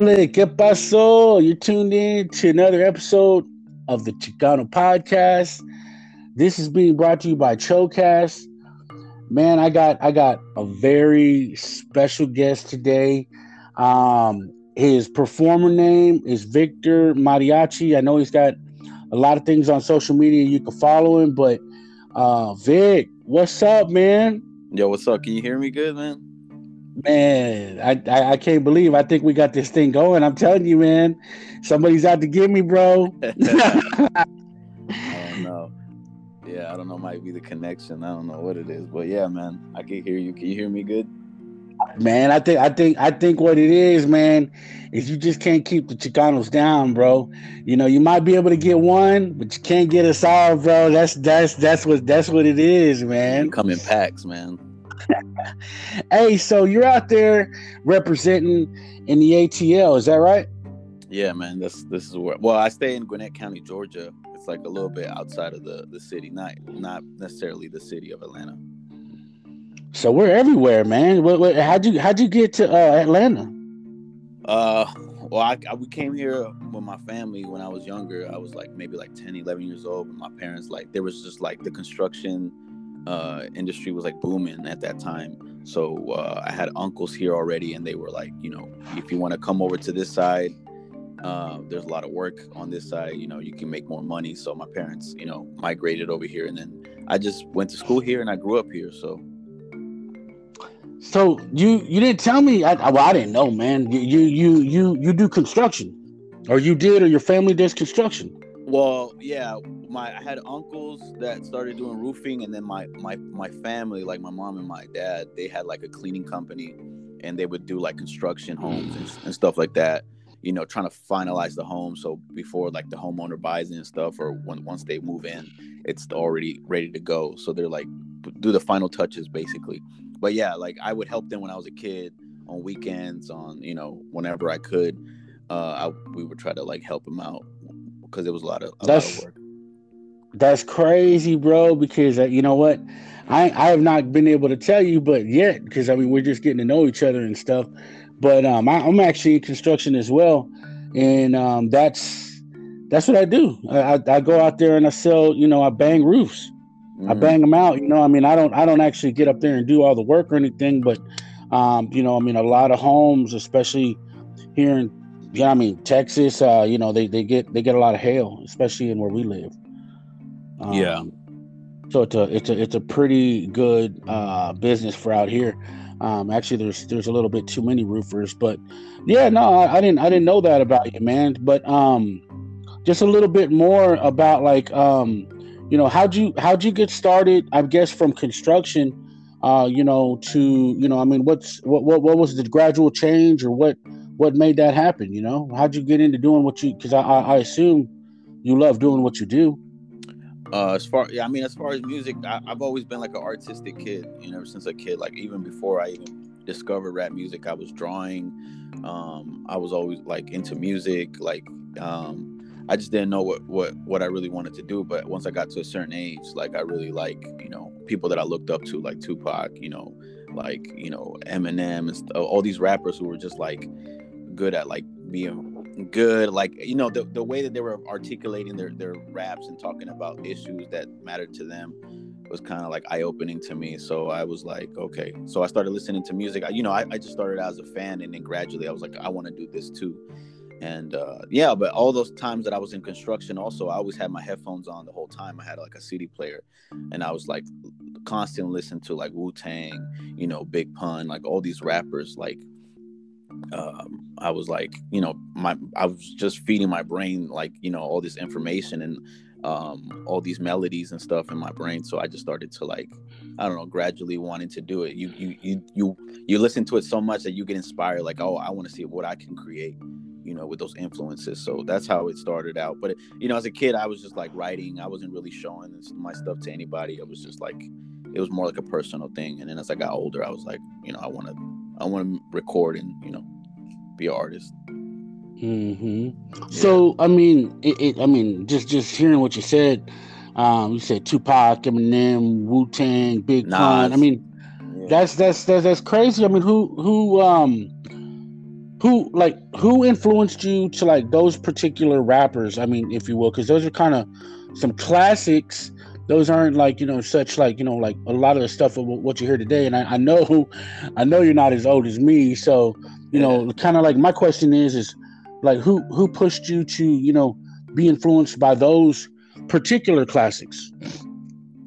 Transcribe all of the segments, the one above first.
¿Qué pasó? You're tuned in to another episode of the Chicano Podcast. This is being brought to you by Chocast. Man, I got I got a very special guest today. Um, his performer name is Victor Mariachi. I know he's got a lot of things on social media you can follow him, but uh Vic, what's up, man? Yo, what's up? Can you hear me good, man? Man, I, I, I can't believe I think we got this thing going. I'm telling you, man, somebody's out to get me, bro. I don't know. Yeah, I don't know. Might be the connection. I don't know what it is, but yeah, man, I can hear you. Can you hear me good? Man, I think I think I think what it is, man, is you just can't keep the Chicanos down, bro. You know, you might be able to get one, but you can't get us all, bro. That's that's that's what that's what it is, man. You come in packs, man. hey, so you're out there representing in the ATL, is that right? Yeah, man. This this is where. Well, I stay in Gwinnett County, Georgia. It's like a little bit outside of the the city, not not necessarily the city of Atlanta. So we're everywhere, man. What, what, how'd you how'd you get to uh, Atlanta? Uh, well, I, I, we came here with my family when I was younger. I was like maybe like 10, 11 years old. And my parents like there was just like the construction uh, industry was like booming at that time. So uh, I had uncles here already, and they were like, you know, if you want to come over to this side, uh, there's a lot of work on this side. You know, you can make more money. So my parents, you know, migrated over here, and then I just went to school here, and I grew up here. So. So you you didn't tell me. I, well, I didn't know, man. You you you you do construction, or you did, or your family does construction. Well, yeah, my I had uncles that started doing roofing, and then my my my family, like my mom and my dad, they had like a cleaning company, and they would do like construction homes and, and stuff like that. You know, trying to finalize the home so before like the homeowner buys and stuff, or when once they move in, it's already ready to go. So they're like do the final touches basically. But yeah, like I would help them when I was a kid on weekends, on you know whenever I could. Uh, I, we would try to like help them out because it was a lot of a that's, lot of work. That's crazy, bro. Because uh, you know what, I I have not been able to tell you, but yet because I mean we're just getting to know each other and stuff. But um, I, am actually in construction as well, and um, that's that's what I do. I, I, I go out there and I sell. You know, I bang roofs. Mm-hmm. I bang them out. You know, I mean, I don't I don't actually get up there and do all the work or anything, but um, you know, I mean, a lot of homes, especially here in yeah, I mean Texas, uh, you know, they, they get they get a lot of hail, especially in where we live. Um, yeah. So it's a it's a it's a pretty good uh, business for out here. Um, actually, there's there's a little bit too many roofers, but yeah, no, I, I didn't I didn't know that about you, man. But um, just a little bit more about like um, you know, how'd you how'd you get started? I guess from construction, uh, you know, to you know, I mean, what's what what what was the gradual change or what what made that happen? You know, how'd you get into doing what you? Because I, I, I assume you love doing what you do. Uh, as far yeah, I mean, as far as music, I, have always been like an artistic kid. You know, ever since a kid, like even before I even discovered rap music, I was drawing. Um, I was always like into music. Like, um, I just didn't know what what what I really wanted to do. But once I got to a certain age, like I really like you know people that I looked up to, like Tupac. You know, like you know Eminem and st- all these rappers who were just like good at like being good like you know the, the way that they were articulating their their raps and talking about issues that mattered to them was kind of like eye-opening to me. So i was like okay. So i started listening to music. I, you know I, I just started as a fan and then gradually i was like i want to do this too. And uh, yeah but all those times that i was in construction also i always had my headphones on the whole time. I had like a cd player and i was like constantly listening to like wu-tang you know big pun like all these rappers like um, I was like, you know, my I was just feeding my brain like, you know, all this information and um, all these melodies and stuff in my brain. So I just started to like, I don't know, gradually wanting to do it. You you you you you listen to it so much that you get inspired. Like, oh, I want to see what I can create, you know, with those influences. So that's how it started out. But you know, as a kid, I was just like writing. I wasn't really showing my stuff to anybody. It was just like, it was more like a personal thing. And then as I got older, I was like, you know, I want to I want to record and you know be an artist. Hmm. Yeah. So I mean, it, it, I mean, just just hearing what you said, um, you said Tupac, Eminem, Wu Tang, Big Pun. I mean, yeah. that's, that's that's that's crazy. I mean, who who um who like who influenced you to like those particular rappers? I mean, if you will, because those are kind of some classics. Those aren't like you know such like you know like a lot of the stuff of what you hear today. And I, I know, I know you're not as old as me, so you know, kind of like my question is is like who who pushed you to you know be influenced by those particular classics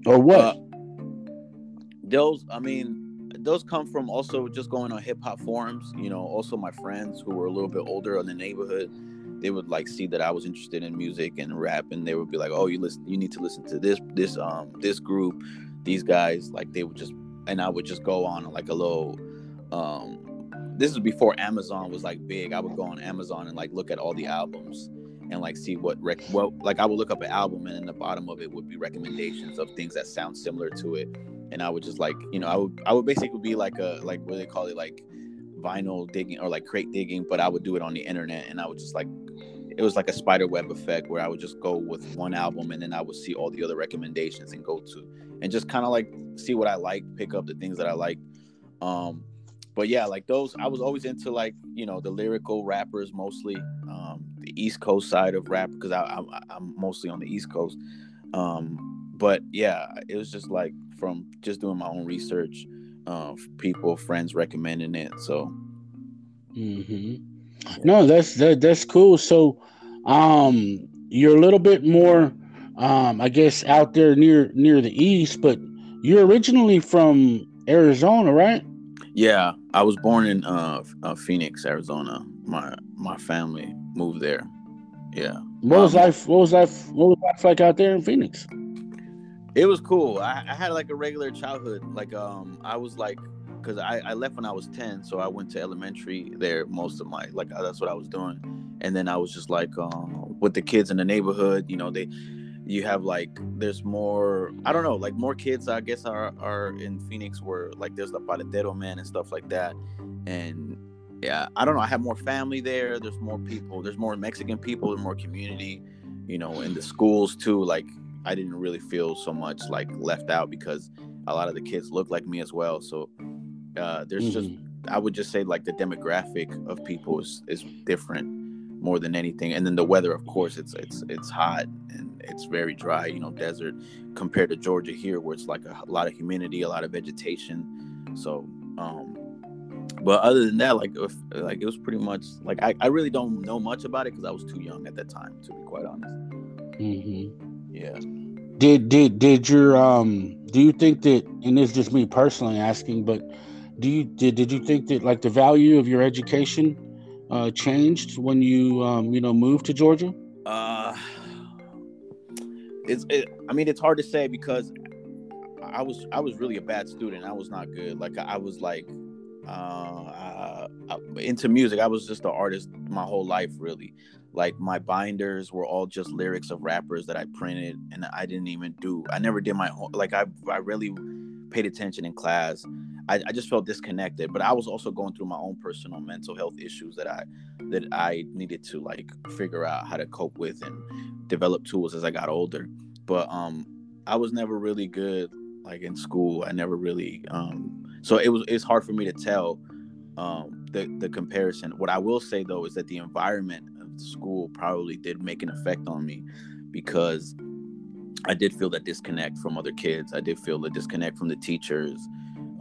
or what? Uh, those, I mean, those come from also just going on hip hop forums. You know, also my friends who were a little bit older in the neighborhood, they would like see that I was interested in music and rap, and they would be like, "Oh, you listen, you need to listen to this, this, um, this group, these guys." Like they would just, and I would just go on like a little, um, this is before Amazon was like big. I would go on Amazon and like look at all the albums and like see what rec well like I would look up an album and in the bottom of it would be recommendations of things that sound similar to it and I would just like you know I would I would basically be like a like what do they call it like vinyl digging or like crate digging but I would do it on the internet and I would just like it was like a spider web effect where I would just go with one album and then I would see all the other recommendations and go to and just kind of like see what I like pick up the things that I like um but yeah like those I was always into like you know the lyrical rappers mostly um the East Coast side of rap because I, I I'm mostly on the East Coast um but yeah, it was just like from just doing my own research, uh, people, friends recommending it. So, mm-hmm. No, that's that, that's cool. So, um, you're a little bit more, um, I guess, out there near near the east, but you're originally from Arizona, right? Yeah, I was born in uh, uh Phoenix, Arizona. My my family moved there. Yeah. What was um, life? What was life? What was life like out there in Phoenix? It was cool. I, I, had like a regular childhood. Like um, I was like, because I, I left when I was ten, so I went to elementary there most of my like that's what I was doing, and then I was just like um, with the kids in the neighborhood. You know, they you have like there's more I don't know like more kids I guess are are in Phoenix where like there's the paletero man and stuff like that, and yeah I don't know I have more family there. There's more people. There's more Mexican people. There's more community. You know, in the schools too. Like I didn't really feel so much like left out because a lot of the kids look like me as well. So uh, there's mm-hmm. just I would just say like the demographic of people is is different more than anything. And then the weather, of course, it's it's it's hot and it's very dry, you know, desert compared to Georgia here where it's like a, a lot of humidity, a lot of vegetation. So um but other than that, like if, like it was pretty much like I, I really don't know much about it because I was too young at that time, to be quite honest. Mm-hmm. Yeah. Did did did your um do you think that and it's just me personally asking, but do you did did you think that like the value of your education uh changed when you um you know moved to Georgia? Uh it's it, I mean it's hard to say because I was I was really a bad student. I was not good. Like I was like uh, into music. I was just an artist my whole life really like my binders were all just lyrics of rappers that I printed and I didn't even do I never did my own like I I really paid attention in class. I, I just felt disconnected. But I was also going through my own personal mental health issues that I that I needed to like figure out how to cope with and develop tools as I got older. But um I was never really good like in school. I never really um so it was it's hard for me to tell um the the comparison. What I will say though is that the environment of school probably did make an effect on me because I did feel that disconnect from other kids. I did feel the disconnect from the teachers.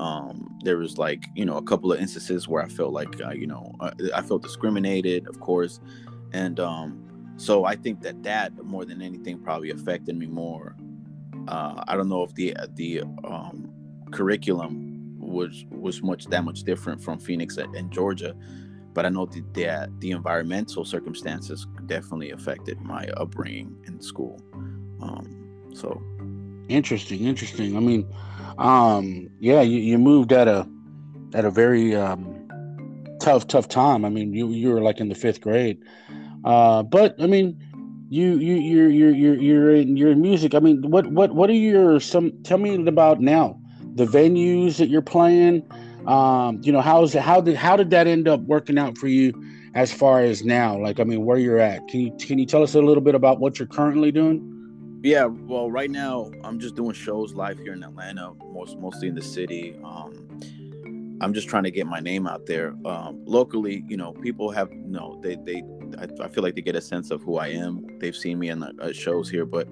Um, there was like you know a couple of instances where I felt like uh, you know I, I, felt discriminated, of course, and um, so I think that that more than anything probably affected me more. Uh, I don't know if the the um, curriculum was was much that much different from Phoenix and Georgia, but I know that the, the environmental circumstances definitely affected my upbringing in school. Um, so interesting, interesting. I mean, um, yeah, you, you moved at a at a very um, tough, tough time. I mean, you you were like in the fifth grade, uh, but I mean, you you you're you're you're you're in you're music. I mean, what what what are your some? Tell me about now the venues that you're playing um, you know, how's how did how did that end up working out for you as far as now? Like, I mean, where you're at? Can you can you tell us a little bit about what you're currently doing? Yeah, well, right now I'm just doing shows live here in Atlanta, most mostly in the city. Um, I'm just trying to get my name out there. Um, locally, you know, people have you know they they I, I, feel like they get a sense of who I am. They've seen me in the uh, shows here, but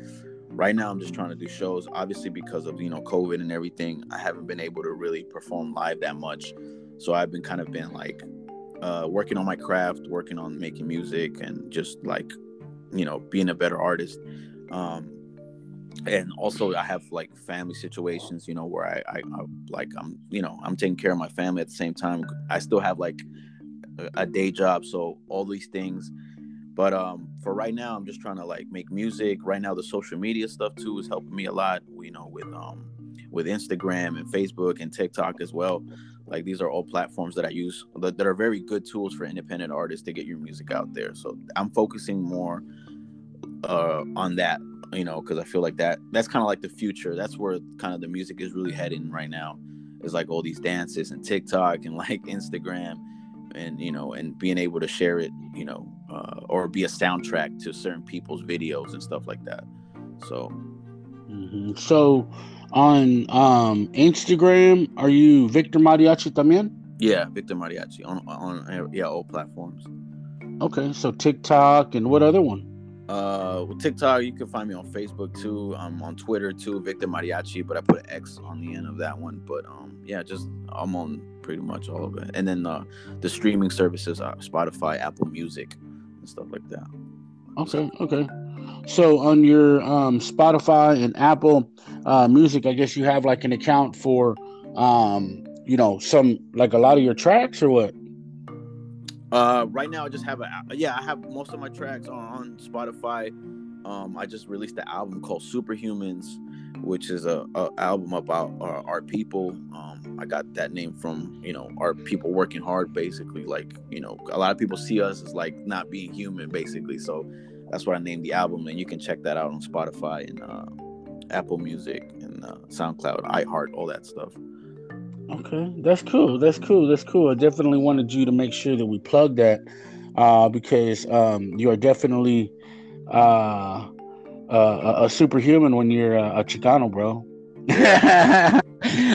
right now I'm just trying to do shows. Obviously, because of you know COVID and everything, I haven't been able to really perform live that much. So I've been kind of been like uh, working on my craft, working on making music, and just like you know being a better artist. Um, and also I have like family situations, you know, where I, I, I, like I'm, you know, I'm taking care of my family at the same time. I still have like a, a day job, so all these things. But um, for right now, I'm just trying to like make music. Right now, the social media stuff too is helping me a lot. You know, with um, with Instagram and Facebook and TikTok as well. Like these are all platforms that I use that, that are very good tools for independent artists to get your music out there. So I'm focusing more uh, on that you know, because I feel like that that's kind of like the future. That's where kind of the music is really heading right now. Is like all these dances and TikTok and like Instagram, and you know, and being able to share it, you know, uh, or be a soundtrack to certain people's videos and stuff like that. So, mm-hmm. so on um Instagram, are you Victor Mariachi también? Yeah, Victor Mariachi on on yeah all platforms. Okay, so TikTok and what other one? Uh, with TikTok, you can find me on Facebook too. I'm on Twitter too, Victor Mariachi, but I put an X on the end of that one. But um, yeah, just I'm on pretty much all of it. And then uh, the streaming services are Spotify, Apple Music, and stuff like that. Okay, okay. So on your um, Spotify and Apple uh, Music, I guess you have like an account for um, you know, some like a lot of your tracks or what? Uh, right now I just have a yeah I have most of my tracks on, on Spotify. Um, I just released an album called Superhumans, which is a, a album about uh, our people. Um, I got that name from you know our people working hard, basically. Like you know, a lot of people see us as like not being human, basically. So that's what I named the album, and you can check that out on Spotify and uh, Apple Music and uh, SoundCloud, iHeart, all that stuff. Okay, that's cool. That's cool. That's cool. I definitely wanted you to make sure that we plug that uh, because um, you are definitely uh, uh, a superhuman when you're a, a Chicano, bro.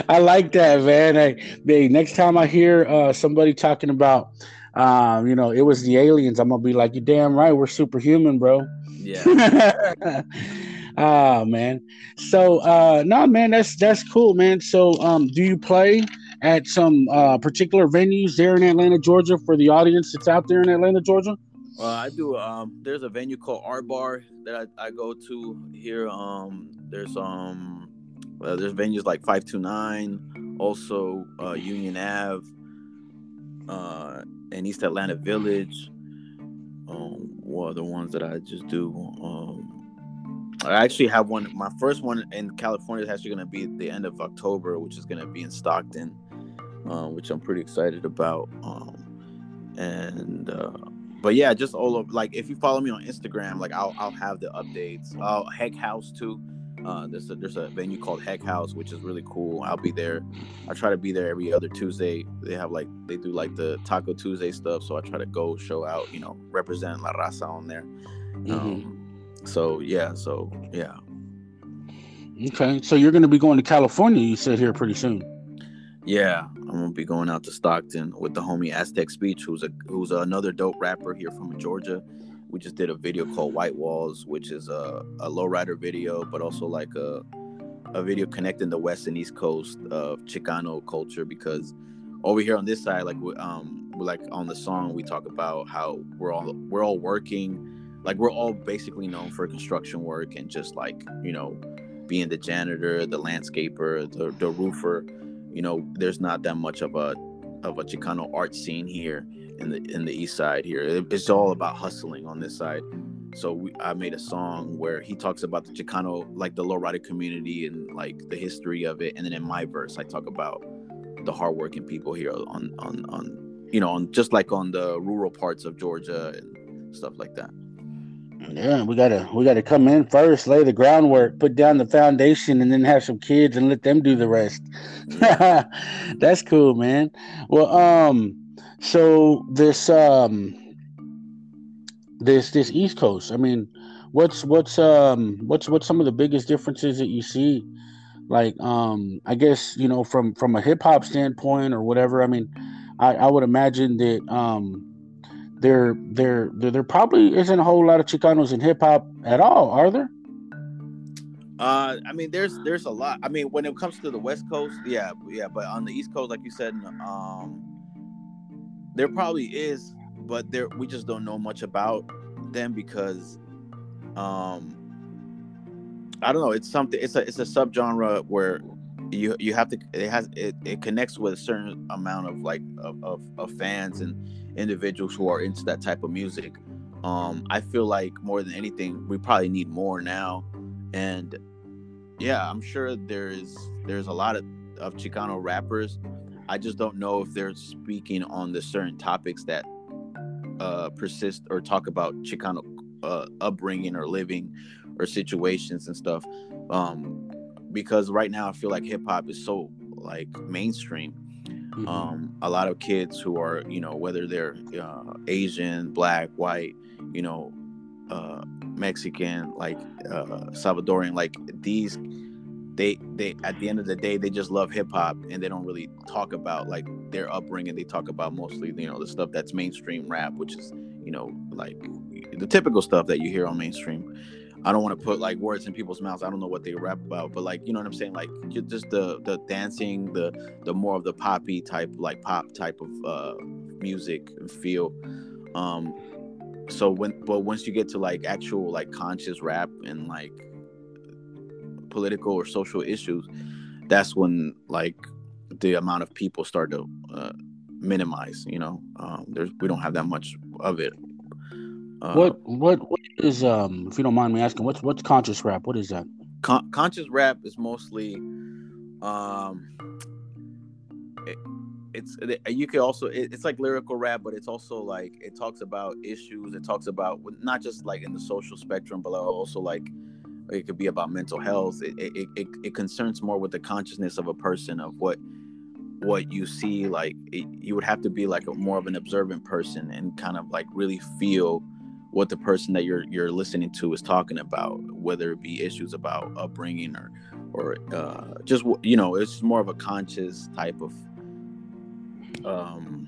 I like that, man. I, hey, next time I hear uh, somebody talking about, um, you know, it was the aliens, I'm gonna be like, "You damn right, we're superhuman, bro." Yeah. Ah man. So uh no man, that's that's cool, man. So um do you play at some uh particular venues there in Atlanta, Georgia for the audience that's out there in Atlanta, Georgia? Uh, I do. Um, there's a venue called Art Bar that I, I go to here. Um, there's um, well, there's venues like Five Two Nine, also uh, Union Ave, uh, and East Atlanta Village. Um, are the ones that I just do? Um, I actually have one. My first one in California is actually going to be at the end of October, which is going to be in Stockton, uh, which I'm pretty excited about. Um, and uh, but yeah, just all of like if you follow me on Instagram, like I'll I'll have the updates. Uh, Heck House too. Uh, there's a there's a venue called Heck House, which is really cool. I'll be there. I try to be there every other Tuesday. They have like they do like the Taco Tuesday stuff, so I try to go show out, you know, represent La Raza on there. Mm-hmm. Um, so yeah, so yeah. Okay, so you're going to be going to California. You said here pretty soon. Yeah, I'm gonna be going out to Stockton with the homie Aztec Speech, who's a who's another dope rapper here from Georgia. We just did a video called White Walls, which is a, a lowrider video, but also like a a video connecting the west and east coast of Chicano culture because over here on this side, like we, um, like on the song, we talk about how we're all we're all working like we're all basically known for construction work and just like you know being the janitor the landscaper the, the roofer. You know there's not that much of a of a chicano art scene here in the in the east side here. It's all about hustling on this side. So we, i made a song where he talks about the chicano like the lowrider community and like the history of it. And then in my verse i talk about the hardworking people here on on on you know on just like on the rural parts of georgia and stuff like that yeah, we gotta we gotta come in first, lay the groundwork, put down the foundation, and then have some kids and let them do the rest. That's cool, man. Well, um, so this um this this East Coast, I mean, what's what's um what's what's some of the biggest differences that you see like um I guess you know from from a hip hop standpoint or whatever. I mean, I, I would imagine that um there there there there probably isn't a whole lot of Chicanos in hip hop at all, are there? Uh, I mean, there's there's a lot. I mean, when it comes to the West Coast, yeah, yeah, but on the East Coast, like you said, um, there probably is, but there we just don't know much about them because, um, I don't know. It's something. It's a it's a subgenre where you you have to. It has it, it connects with a certain amount of like of, of, of fans and individuals who are into that type of music. Um, I feel like more than anything, we probably need more now. And yeah i'm sure there's there's a lot of, of chicano rappers. I just don't know if they're speaking on the certain topics that uh persist or talk about chicano uh, upbringing or living or situations and stuff. Um because right now i feel like hip-hop is so like mainstream mm-hmm. um a lot of kids who are you know whether they're uh, asian black white you know uh Mexican, like uh, Salvadorian, like these they they at the end of the day they just love hip hop and they don't really talk about like their upbringing. They talk about mostly you know the stuff that's mainstream rap, which is you know like the typical stuff that you hear on mainstream. I don't want to put like words in people's mouths. I don't know what they rap about, but like you know what I'm saying, like just the the dancing, the the more of the poppy type, like pop type of uh, music and feel. Um, so when but once you get to like actual like conscious rap and like political or social issues that's when like the amount of people start to uh, minimize you know um there's we don't have that much of it uh, what what what is um if you don't mind me asking what's what's conscious rap? What is that? Con- conscious rap is mostly um it, it's you could also it's like lyrical rap but it's also like it talks about issues it talks about not just like in the social spectrum but also like it could be about mental health. It, it, it, it concerns more with the consciousness of a person of what what you see like it, you would have to be like a more of an observant person and kind of like really feel what the person that you're you're listening to is talking about whether it be issues about upbringing or or uh, just you know it's more of a conscious type of um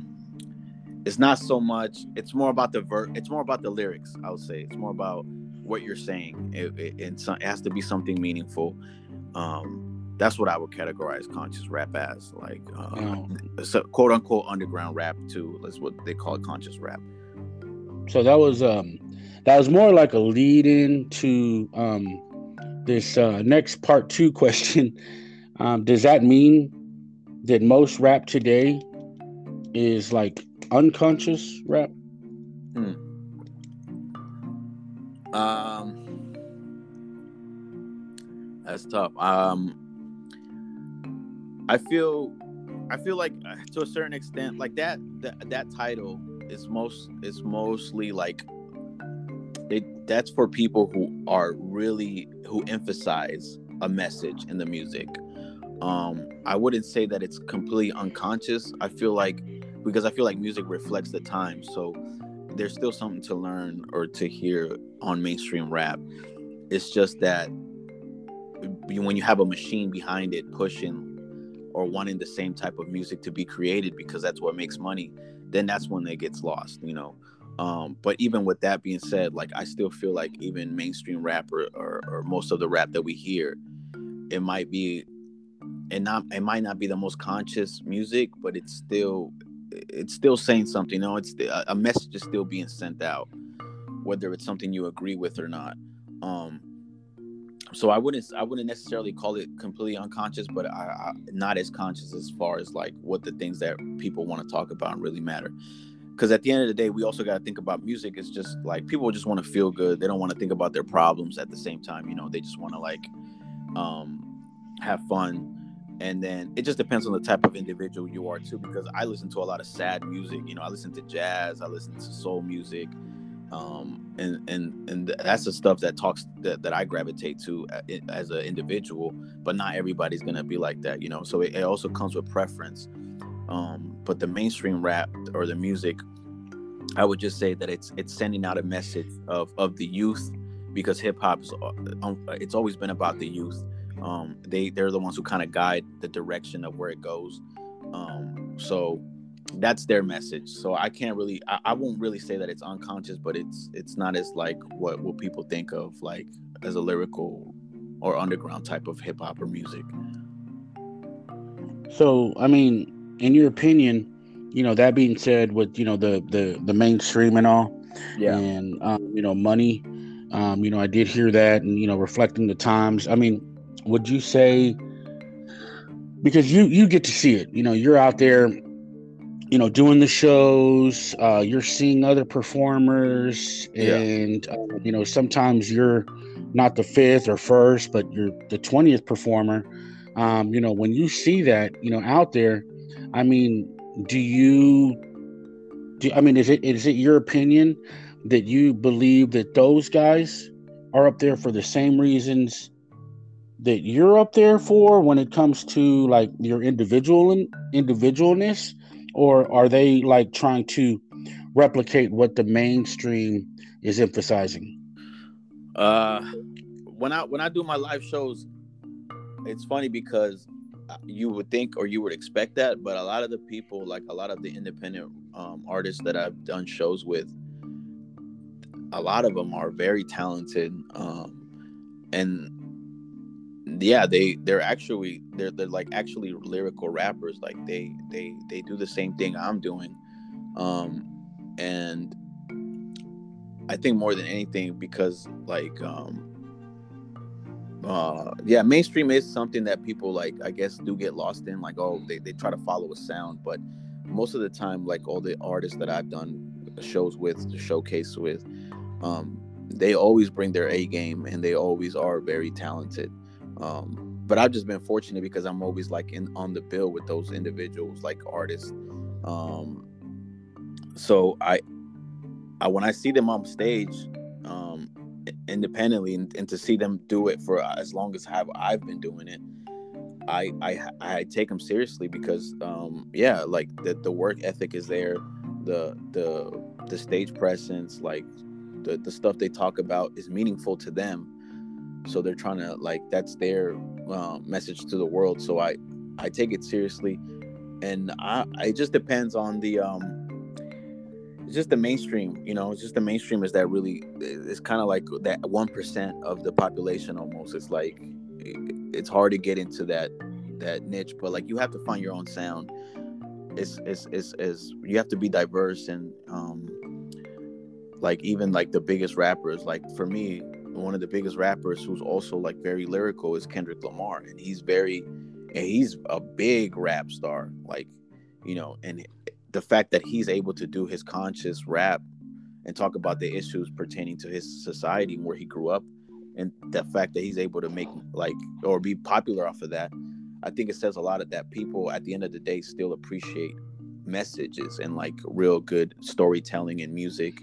it's not so much it's more about the ver it's more about the lyrics i would say. It's more about what you're saying. It, it, it, it has to be something meaningful. Um that's what i would categorize conscious rap as like uh, so quote unquote underground rap too that's what they call it conscious rap so that was um that was more like a lead in to um this uh next part two question um does that mean that most rap today is like unconscious rap? Hmm. Um, that's tough. Um, I feel, I feel like uh, to a certain extent, like that that that title is most is mostly like. That's for people who are really who emphasize a message in the music. Um, I wouldn't say that it's completely unconscious. I feel like because I feel like music reflects the time. So there's still something to learn or to hear on mainstream rap. It's just that when you have a machine behind it pushing or wanting the same type of music to be created because that's what makes money, then that's when it gets lost, you know. Um, but even with that being said, like I still feel like even mainstream rap or, or, or most of the rap that we hear, it might be and not it might not be the most conscious music, but it's still it's still saying something. You know, it's a message is still being sent out, whether it's something you agree with or not. Um, so I wouldn't I wouldn't necessarily call it completely unconscious, but I, I not as conscious as far as like what the things that people want to talk about really matter. Because at the end of the day, we also got to think about music. It's just like people just want to feel good. They don't want to think about their problems at the same time. You know, they just want to like um, have fun and then it just depends on the type of individual you are too because i listen to a lot of sad music you know i listen to jazz i listen to soul music um, and and and that's the stuff that talks that, that i gravitate to as an individual but not everybody's gonna be like that you know? So it, it also comes with preference. Um, but the mainstream rap or the music i would just say that it's it's sending out a message of of the youth because hip-hop is uh, um, it's always been about the youth. Um, they they're the ones who kind of guide the direction of where it goes. Um, so that's their message. So I can't really I, I won't really say that it's unconscious, but it's it's not as like what what people think of like as a lyrical or underground type of hip hop or music. So I mean, in your opinion, you know that being said, with you know the the the mainstream and all, Yeah. and um, you know money, um, you know I did hear that, and you know reflecting the times. I mean, would you say because you you get to see it, you know, you're out there, you know, doing the shows, uh, you're seeing other performers, Yeah. and uh, you know sometimes you're not the fifth or first, but you're the twentieth performer. Um, you know, when you see that, you know, out there, I mean, do you do I mean is it is it your opinion that you believe that those guys are up there for the same reasons that you're up there for when it comes to like your individual and individualness or are they like trying to replicate what the mainstream is emphasizing? Uh, when I when I do my live shows, it's funny because uh, you would think or you would expect that, but a lot of the people, like a lot of the independent um, artists that I've done shows with, a lot of them are very talented, um, and yeah, they they're actually they're they're like actually lyrical rappers. Like they they they do the same thing I'm doing, um, and I think more than anything because like um uh yeah mainstream is something that people like I guess do get lost in like oh they, they try to follow a sound but most of the time like all the artists that I've done shows with the showcase with um they always bring their A game and they always are very talented um but I've just been fortunate because I'm always like in on the bill with those individuals like artists. Um so I I, when I see them on stage, um, independently, and, and, to see them do it for as long as have I've been doing it, I I, I take them seriously because, um, yeah, like the, the work ethic is there, the the the stage presence, like the the stuff they talk about is meaningful to them, so they're trying to like that's their uh, message to the world. So I I take it seriously, and I it just depends on the um it's just the mainstream you know it's just the mainstream is that really it's kind of like that 1% of the population almost. It's like it's hard to get into that that niche but like you have to find your own sound. It's it's it's, it's you have to be diverse and um like even like the biggest rappers. Like for me one of the biggest rappers who's also like very lyrical is Kendrick Lamar and he's very and he's a big rap star like you know and the fact that he's able to do his conscious rap and talk about the issues pertaining to his society and where he grew up and the fact that he's able to make like or be popular off of that i think it says a lot of that people at the end of the day still appreciate messages and like real good storytelling and music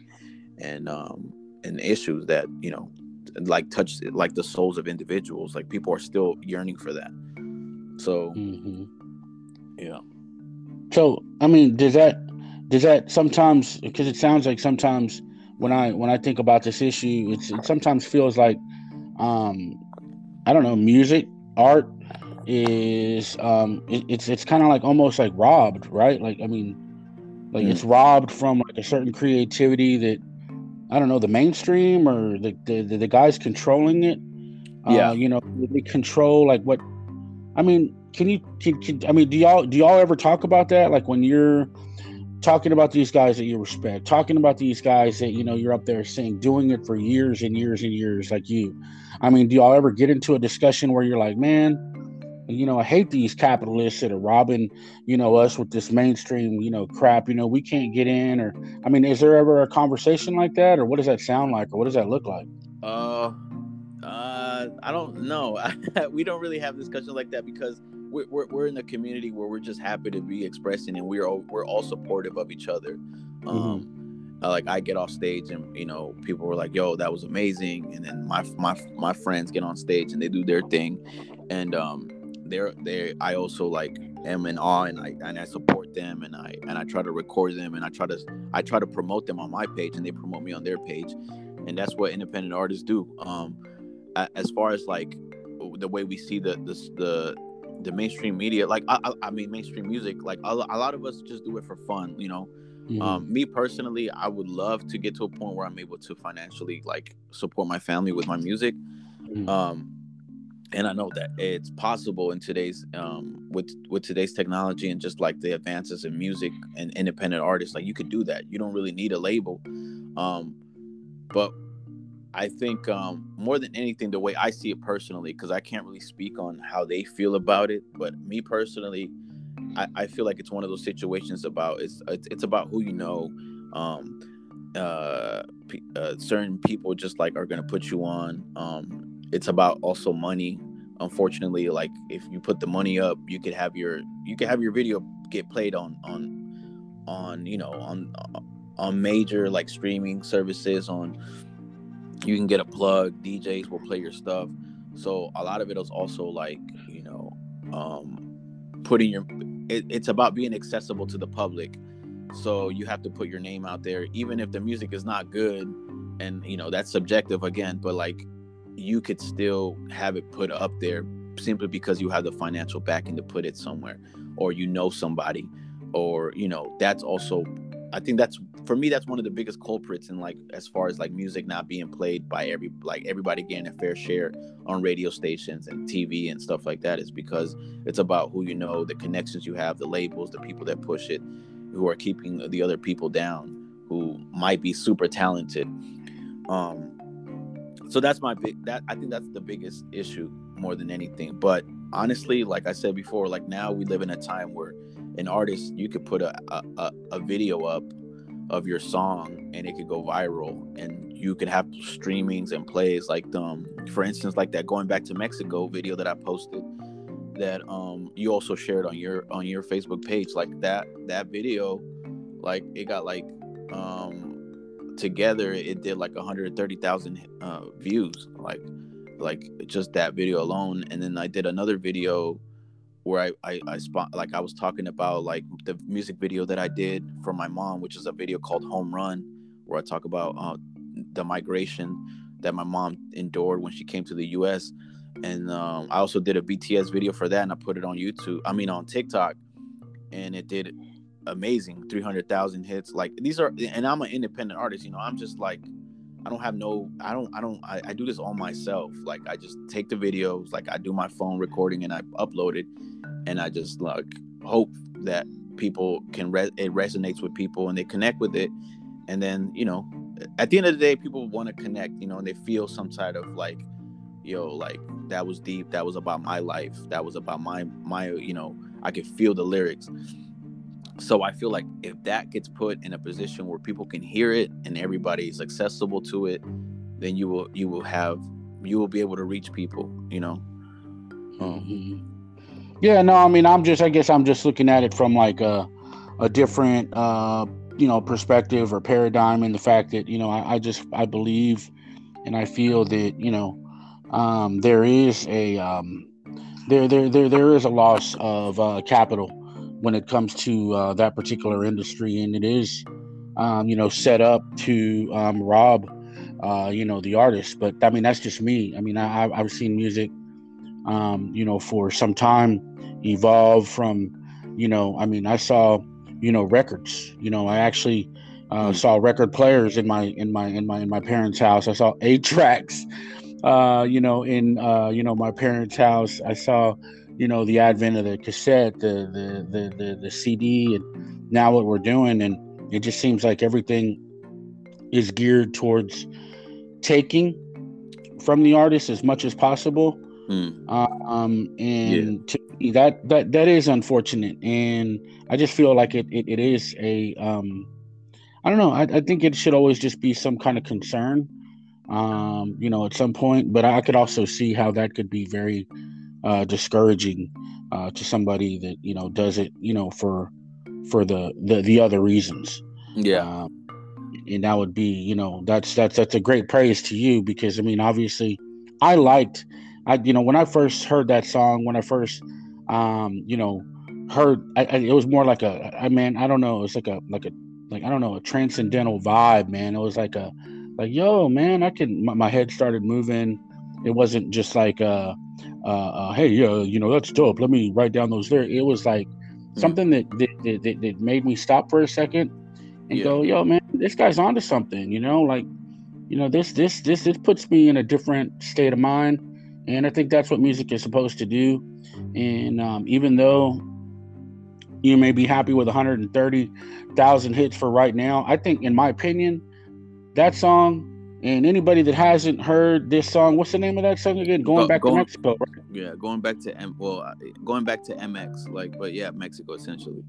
and um and issues that you know like touch like the souls of individuals like people are still yearning for that so mm-hmm. yeah so I mean, does that does that sometimes because it sounds like sometimes when I when I think about this issue, it's it sometimes feels like um I don't know, music, art is um it, it's it's kind of like almost like robbed, right? Like I mean, like mm. it's robbed from like a certain creativity that I don't know the mainstream or the the, the guys controlling it. Yeah, uh, you know, they control like what. I mean, can you can, can, i mean do y'all do y'all ever talk about that like when you're talking about these guys that you respect talking about these guys that you know you're up there saying doing it for years and years and years like you i mean do y'all ever get into a discussion where you're like man you know i hate these capitalists that are robbing you know us with this mainstream you know crap you know we can't get in or i mean is there ever a conversation like that? Or what does that sound like? Or what does that look like? Uh uh i don't know. We don't really have discussions like that because we're, we're, we're in a community where we're just happy to be expressing and we're all, we're all supportive of each other. Um mm-hmm. uh, like i get off stage and you know people were like yo that was amazing. And then my my my friends get on stage and they do their thing. And um they're they i also like am in awe and i and i support them and i and i try to record them and i try to i try to promote them on my page and they promote me on their page and that's what independent artists do um as far as like the way we see the the the, the mainstream media like I, I mean mainstream music like a, a lot of us just do it for fun you know mm-hmm. um, me personally i would love to get to a point where i'm able to financially like support my family with my music mm-hmm. um, and i know that it's possible in today's um, with with today's technology and just like the advances in music and independent artists like you could do that you don't really need a label um, but I think um, more than anything, the way I see it personally, because I can't really speak on how they feel about it, but me personally, I, I feel like it's one of those situations about it's it's, it's about who you know. Um, uh, uh, certain people just like are gonna put you on. Um, it's about also money. Unfortunately, like if you put the money up, you could have your you could have your video get played on on on you know on on major like streaming services on you can get a plug djs will play your stuff so a lot of it is also like you know um putting your it, it's about being accessible to the public so you have to put your name out there even if the music is not good and you know that's subjective again but like you could still have it put up there simply because you have the financial backing to put it somewhere or you know somebody or you know that's also i think that's for me that's one of the biggest culprits in like as far as like music not being played by every like everybody getting a fair share on radio stations and TV and stuff like that is because it's about who you know the connections you have the labels the people that push it who are keeping the other people down who might be super talented. Um so that's my big that I think that's the biggest issue more than anything. But honestly like I said before like now we live in a time where an artist you could put a, a, a video up of your song and it could go viral and you could have streamings and plays like um for instance like that going back to Mexico video that I posted that um you also shared on your on your Facebook page like that that video like it got like um together it did like 130,000 uh, views like like just that video alone and then I did another video where I, I, I spot like I was talking about like the music video that I did for my mom, which is a video called Home Run, where I talk about uh, the migration that my mom endured when she came to the U.S. And um, I also did a BTS video for that, and I put it on YouTube. I mean on TikTok, and it did amazing, three hundred thousand hits. Like these are, and I'm an independent artist. You know, I'm just like I don't have no I don't I don't I, I, do this all myself. Like I just take the videos, like I do my phone recording and I upload it and I just like hope that people can re- it resonates with people and they connect with it. And then, you know, at the end of the day people want to connect, you know, and they feel some side of like yo, like that was deep, that was about my life, that was about my my, you know, I could feel the lyrics so i feel like if that gets put in a position where people can hear it and everybody's accessible to it then you will you will have you will be able to reach people you know mm-hmm. yeah no i mean i'm just i guess i'm just looking at it from like a, a different uh you know perspective or paradigm in the fact that you know I, I just i believe and i feel that you know um there is a um there there there, there is a loss of uh, capital when it comes to uh, that particular industry, and it is, um, you know, set up to um, rob, uh, you know, the artist. But I mean, that's just me. I mean, I, I've seen music, um, you know, for some time evolve from, you know, I mean, I saw, you know, records. You know, I actually uh, hmm. saw record players in my in my in my in my parents' house. I saw eight tracks. Uh, you know, in uh, you know my parents' house. I saw you know the advent of the cassette the the the the, the cd and now what we're doing and it just seems like everything is geared towards taking from the artist as much as possible mm. um and yeah. to, that that that is unfortunate and i just feel like it it, it is a um i don't know I, I think it should always just be some kind of concern um you know at some point but i could also see how that could be very uh, discouraging uh, to somebody that you know does it you know for for the the, the other reasons. Yeah. Um, and that would be you know that's that's that's a great praise to you because i mean obviously i liked i you know when i first heard that song when i first um you know heard I, I, it was more like a i mean i don't know it's like a like a like i don't know a transcendental vibe man. It was like a like yo man i can my, my head started moving. It wasn't just like uh uh, uh, hey, yeah, you know, that's dope. Let me write down those there. It was like mm. something that that, that that made me stop for a second and yeah. go, yo, man, this guy's onto something, you know, like, you know, this this this this puts me in a different state of mind. And I think that's what music is supposed to do. And um, even though you may be happy with 130,000 hits for right now, I think, in my opinion, that song and anybody that hasn't heard this song, what's the name of that song again? Going back going, to Mexico, right? Yeah, going back to M. Well, uh, going back to MX, like, but yeah, Mexico essentially.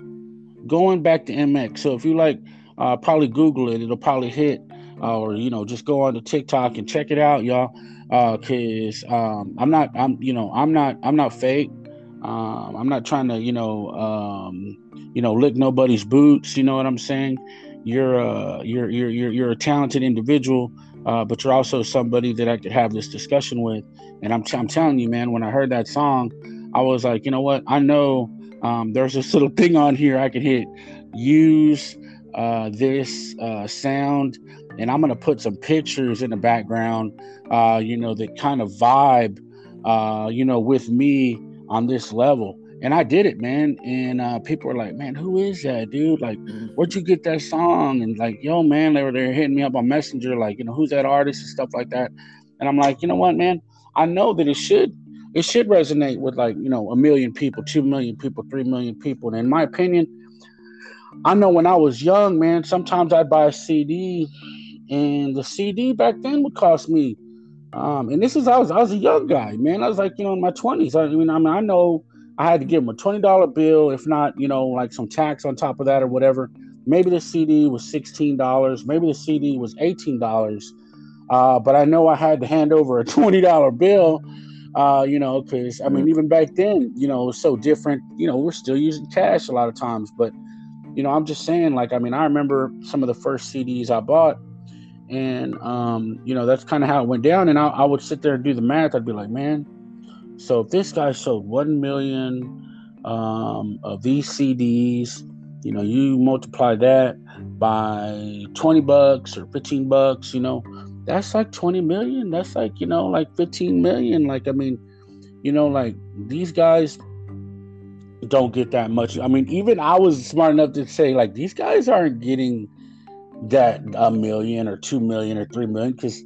Going back to MX. So if you like, uh, probably Google it. It'll probably hit, uh, or you know, just go on to TikTok and check it out, y'all. Uh, cause um, I'm not, I'm, you know, I'm not, I'm not fake. Um, I'm not trying to, you know, um, you know, lick nobody's boots. You know what I'm saying? You're, uh, you're, you're, you're, you're a talented individual uh, but you're also somebody that I could have this discussion with. And I'm, I'm telling you, man, when I heard that song, I was like, you know what? I know um, there's this little thing on here I can hit use uh, this uh, sound, and I'm going to put some pictures in the background, uh, you know, that kind of vibe, uh, you know, with me on this level and I did it, man. And uh, people were like, "Man, who is that dude? Like, mm-hmm. where'd you get that song?" And like, "Yo, man," they were there hitting me up on Messenger, like, you know, who's that artist and stuff like that. And I'm like, you know what, man? I know that it should it should resonate with like you know a million people, two million people, three million people. And in my opinion, I know when I was young, man, sometimes I'd buy a CD, and the CD back then would cost me. Um, and this is I was I was a young guy, man. I was like you know in my twenties. I mean, I mean I know I had to give him a twenty dollar bill, if not, you know, like some tax on top of that or whatever. Maybe the CD was sixteen dollars. Maybe the CD was eighteen dollars. Uh, but I know I had to hand over a twenty dollar bill. Uh, you know, because I mean, mm. even back then, you know, it was so different. You know, we're still using cash a lot of times, but you know, I'm just saying, like, I mean, I remember some of the first CDs I bought, and um, you know, that's kind of how it went down. And I, I would sit there and do the math. I'd be like, man, so if this guy sold one million um, of these CDs, you know, you multiply that by 20 bucks or 15 bucks, you know, that's like 20 million. That's like, you know, like 15 million. Like, I mean, you know, like these guys don't get that much. I mean, even I was smart enough to say, like, these guys aren't getting that a million or two million or three million because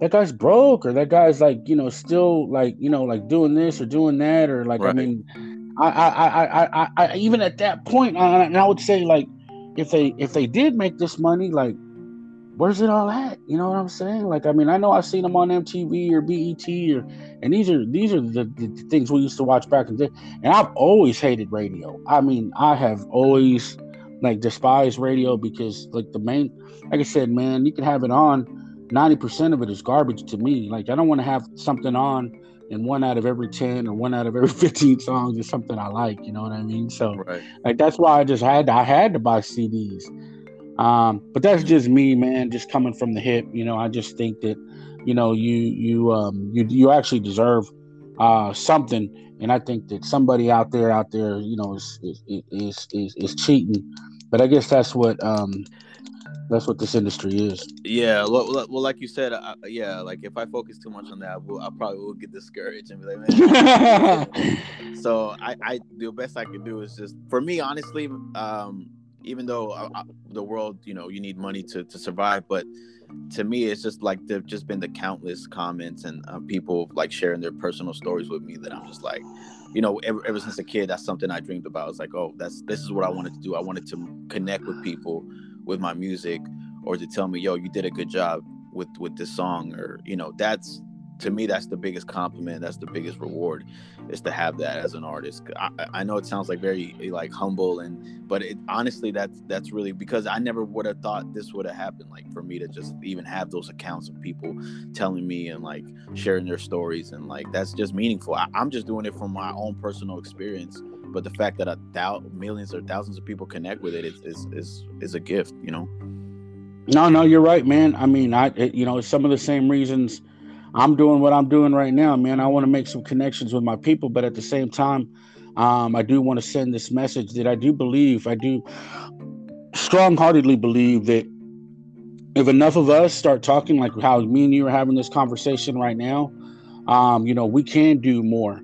that guy's broke or that guy's like you know still like you know like doing this or doing that or like right. I mean I I, I I I even at that point I, and I would say like if they if they did make this money like where's it all at? You know what I'm saying? Like I mean I know I've seen them on MTV or BET or and these are these are the, the things we used to watch back in the day. And I've always hated radio. I mean I have always like despised radio because like the main like I said man you can have it on 90% of it is garbage to me. Like I don't want to have something on and one out of every 10 or one out of every 15 songs is something I like, you know what I mean? So right. like that's why I just had I had to buy CDs. Um, but that's just me, man, just coming from the hip, you know, I just think that you know, you you um you you actually deserve uh something and I think that somebody out there out there, you know, is is is is, is cheating. But I guess that's what um that's what this industry is. Yeah, well, well like you said, uh, yeah, like if I focus too much on that, we'll, I probably will get discouraged and be like, man. so I, I, the best I can do is just, for me, honestly, um, even though I, I, the world, you know, you need money to to survive, but to me, it's just like there've just been the countless comments and uh, people like sharing their personal stories with me that I'm just like, you know, ever, ever since a kid, that's something I dreamed about. It's like, oh, that's this is what I wanted to do. I wanted to connect with people with my music or to tell me yo you did a good job with with this song or you know that's to me that's the biggest compliment that's the biggest reward is to have that as an artist. I, I know it sounds like very eh, like humble and but it honestly that's that's really because i never would have thought this would have happened like for me to just even have those accounts of people telling me and like sharing their stories and like that's just meaningful. I, i'm just doing it from my own personal experience but the fact that a thou- millions or thousands of people connect with it is, is is is a gift you know? No no you're right man. I mean i it, you know some of the same reasons i'm doing what i'm doing right now man. I want to make some connections with my people but at the same time um, i do want to send this message that i do believe i do strong-heartedly believe that if enough of us start talking like how me and you are having this conversation right now um, you know we can do more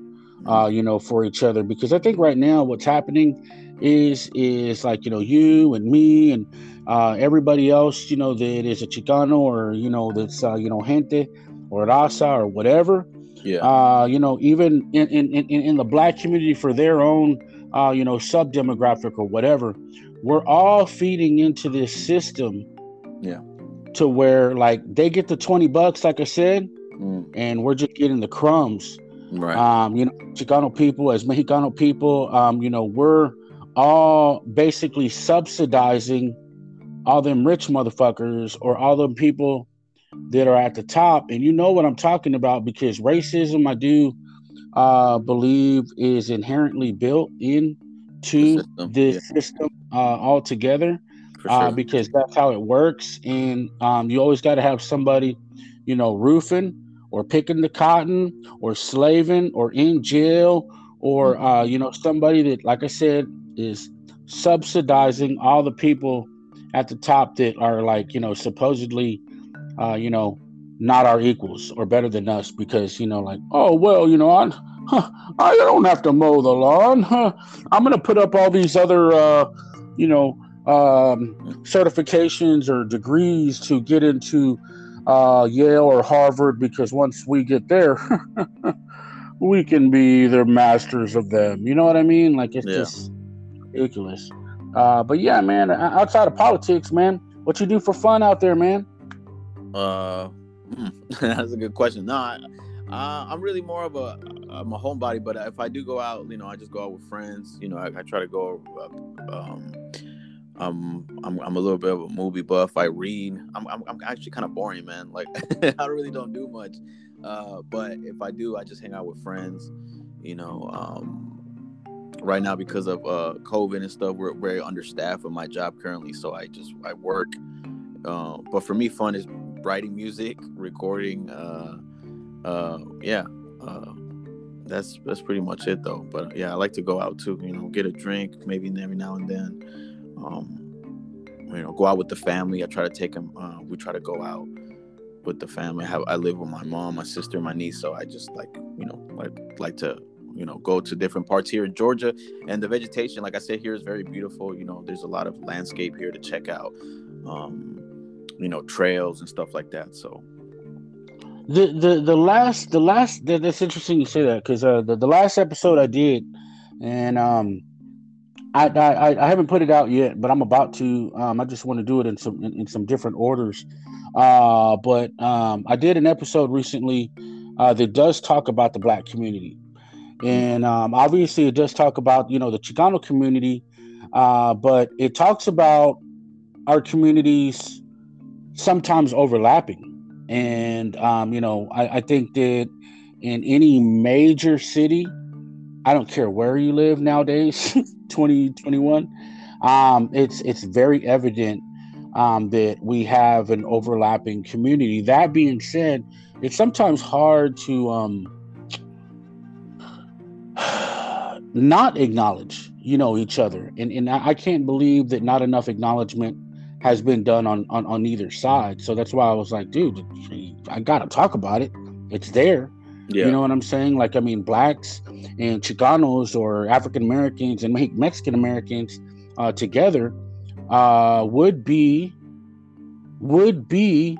uh, you know, for each other. Because I think right now what's happening is is like you know you and me and uh, everybody else, you know, that is a Chicano or you know that's uh, you know gente or raza or whatever. Yeah. Uh, you know, even in in, in, in the black community for their own uh, you know sub demographic or whatever, we're all feeding into this system. Yeah. To where like they get the twenty bucks, like I said, Mm, and we're just getting the crumbs. Right. Um, you know, Chicano people, as Mexicano people, um, you know, we're all basically subsidizing all them rich motherfuckers or all them people that are at the top. And you know what I'm talking about because racism, I do uh, believe, is inherently built into system, this yeah. system uh, altogether for uh, because that's how it works. And um, you always got to have somebody, you know, roofing or picking the cotton or slaving or in jail or, Mm-hmm. uh, you know, somebody that, like I said, is subsidizing all the people at the top that are like, you know, supposedly, uh, you know, not our equals or better than us because, you know, like, oh, well, you know, I, huh, I don't have to mow the lawn. Huh. I'm going to put up all these other, uh, you know, um, certifications or degrees to get into uh, Yale or Harvard because once we get there, we can be the masters of them. You know what I mean? Like it's Yeah. just ridiculous. Uh, but yeah, man. Outside of politics, man, what you do for fun out there, man? Uh, hmm, that's a good question. No, I, uh, I'm really more of a I'm a homebody, but if I do go out, you know, I just go out with friends. You know, I, I try to go. Uh, um, um, I'm I'm a little bit of a movie buff. I read. I'm I'm, I'm actually kind of boring, man. Like I really don't do much. Uh, but if I do, I just hang out with friends. You know, um, right now because of uh COVID and stuff, we're very understaffed with my job currently. So I just I work. Uh, but for me, fun is writing music, recording. Uh, uh, yeah. Uh, that's that's pretty much it though. But yeah, I like to go out too. You know, get a drink maybe every now and then. Um, you know, go out with the family. I try to take them. Uh, we try to go out with the family. I, have, I live with my mom, my sister, my niece. So I just like you know like like to you know go to different parts here in Georgia. And the vegetation, like I said, here is very beautiful. You know, there's a lot of landscape here to check out. Um, you know, trails and stuff like that. So The the the last the last that's interesting you say that because uh, the the last episode I did, and um, I, I I haven't put it out yet, but I'm about to. Um, I just want to do it in some in, in some different orders. Uh, but um, I did an episode recently uh, that does talk about the black community, and um, obviously it does talk about you know the Chicano community, uh, but it talks about our communities sometimes overlapping and um, you know I, I think that in any major city i don't care where you live nowadays 2021 um, it's it's very evident um, that we have an overlapping community that being said it's sometimes hard to um, not acknowledge you know each other and, and I, can't believe that not enough acknowledgement has been done on, on on either side. So that's why I was like, dude, I gotta talk about it. It's there. Yeah, You know what I'm saying? Like, I mean, blacks and Chicanos or African Americans and Mexican Americans uh, together uh, would be would be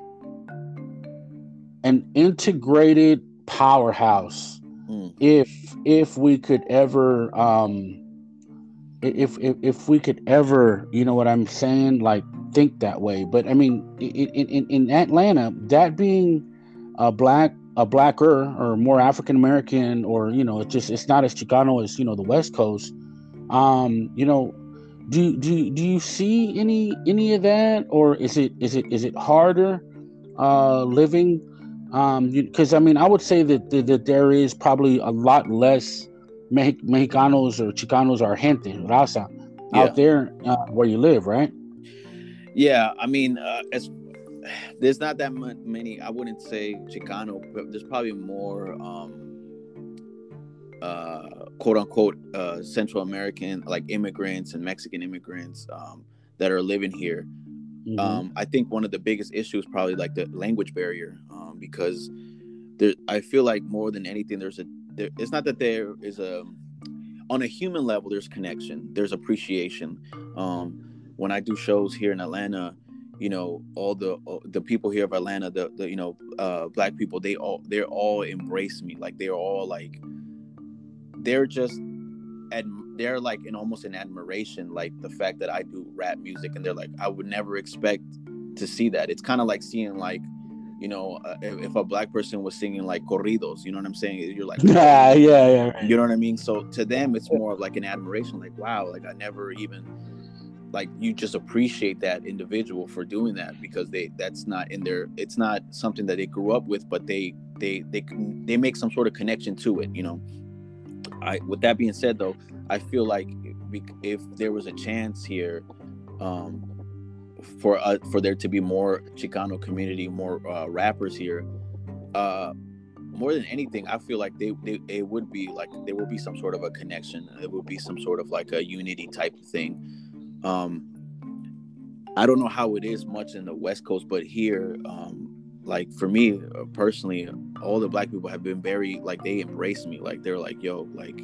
an integrated powerhouse Mm. if if we could ever um if, if if we could ever you know what i'm saying like think that way but i mean in in, in atlanta that being a black a blacker or more african american or you know it's just it's not as chicano as you know the west coast. Um you know do do do you see any any of that? Or is it is it is it harder uh living? Um because i mean i would say that, that that there is probably a lot less Mex- mexicanos or chicanos or gente raza Yeah. out there uh, where you live right? Yeah, I mean, uh, as there's not that many. I wouldn't say Chicano, but there's probably more, um, uh, quote unquote, uh, Central American, like immigrants and Mexican immigrants um, that are living here. Mhm. Um, I think one of the biggest issues probably like the language barrier, um, because there, I feel like more than anything, there's a there, it's not that there is a on a human level there's connection there's appreciation um when i do shows here in atlanta you know all the the people here of atlanta the, the you know uh black people they all they're all embrace me like they're all like they're just ad, they're like in almost an admiration like the fact that i do rap music and they're like i would never expect to see that it's kind of like seeing like you know, uh, if, if, a black person was singing like corridos, you know what I'm saying? You're like, yeah, yeah, yeah. You know what I mean? So to them, it's more of like an admiration, like, wow, like I never even, like, you just appreciate that individual for doing that because they, that's not in their, it's not something that they grew up with, but they, they, they, they make some sort of connection to it, you know? I, with that being said, though, I feel like if there was a chance here, um, for uh, for there to be more Chicano community, more uh, rappers here. Uh, more than anything, I feel like they, they it would be like there will be some sort of a connection. It would be some sort of like a unity type of thing. Um, I don't know how it is much in the West Coast, but here, um, like for me uh, personally, all the black people have been very like they embrace me. Like they're like, "Yo, like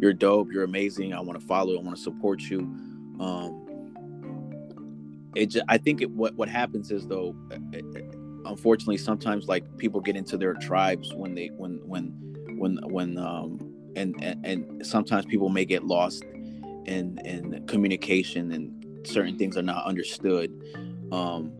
you're dope, you're amazing. I want to follow, I want to support you." Um, it just, I think it, what what happens is though, uh, uh, unfortunately, sometimes like people get into their tribes when they when when when when um and and, and sometimes people may get lost in in communication and certain things are not understood. Um,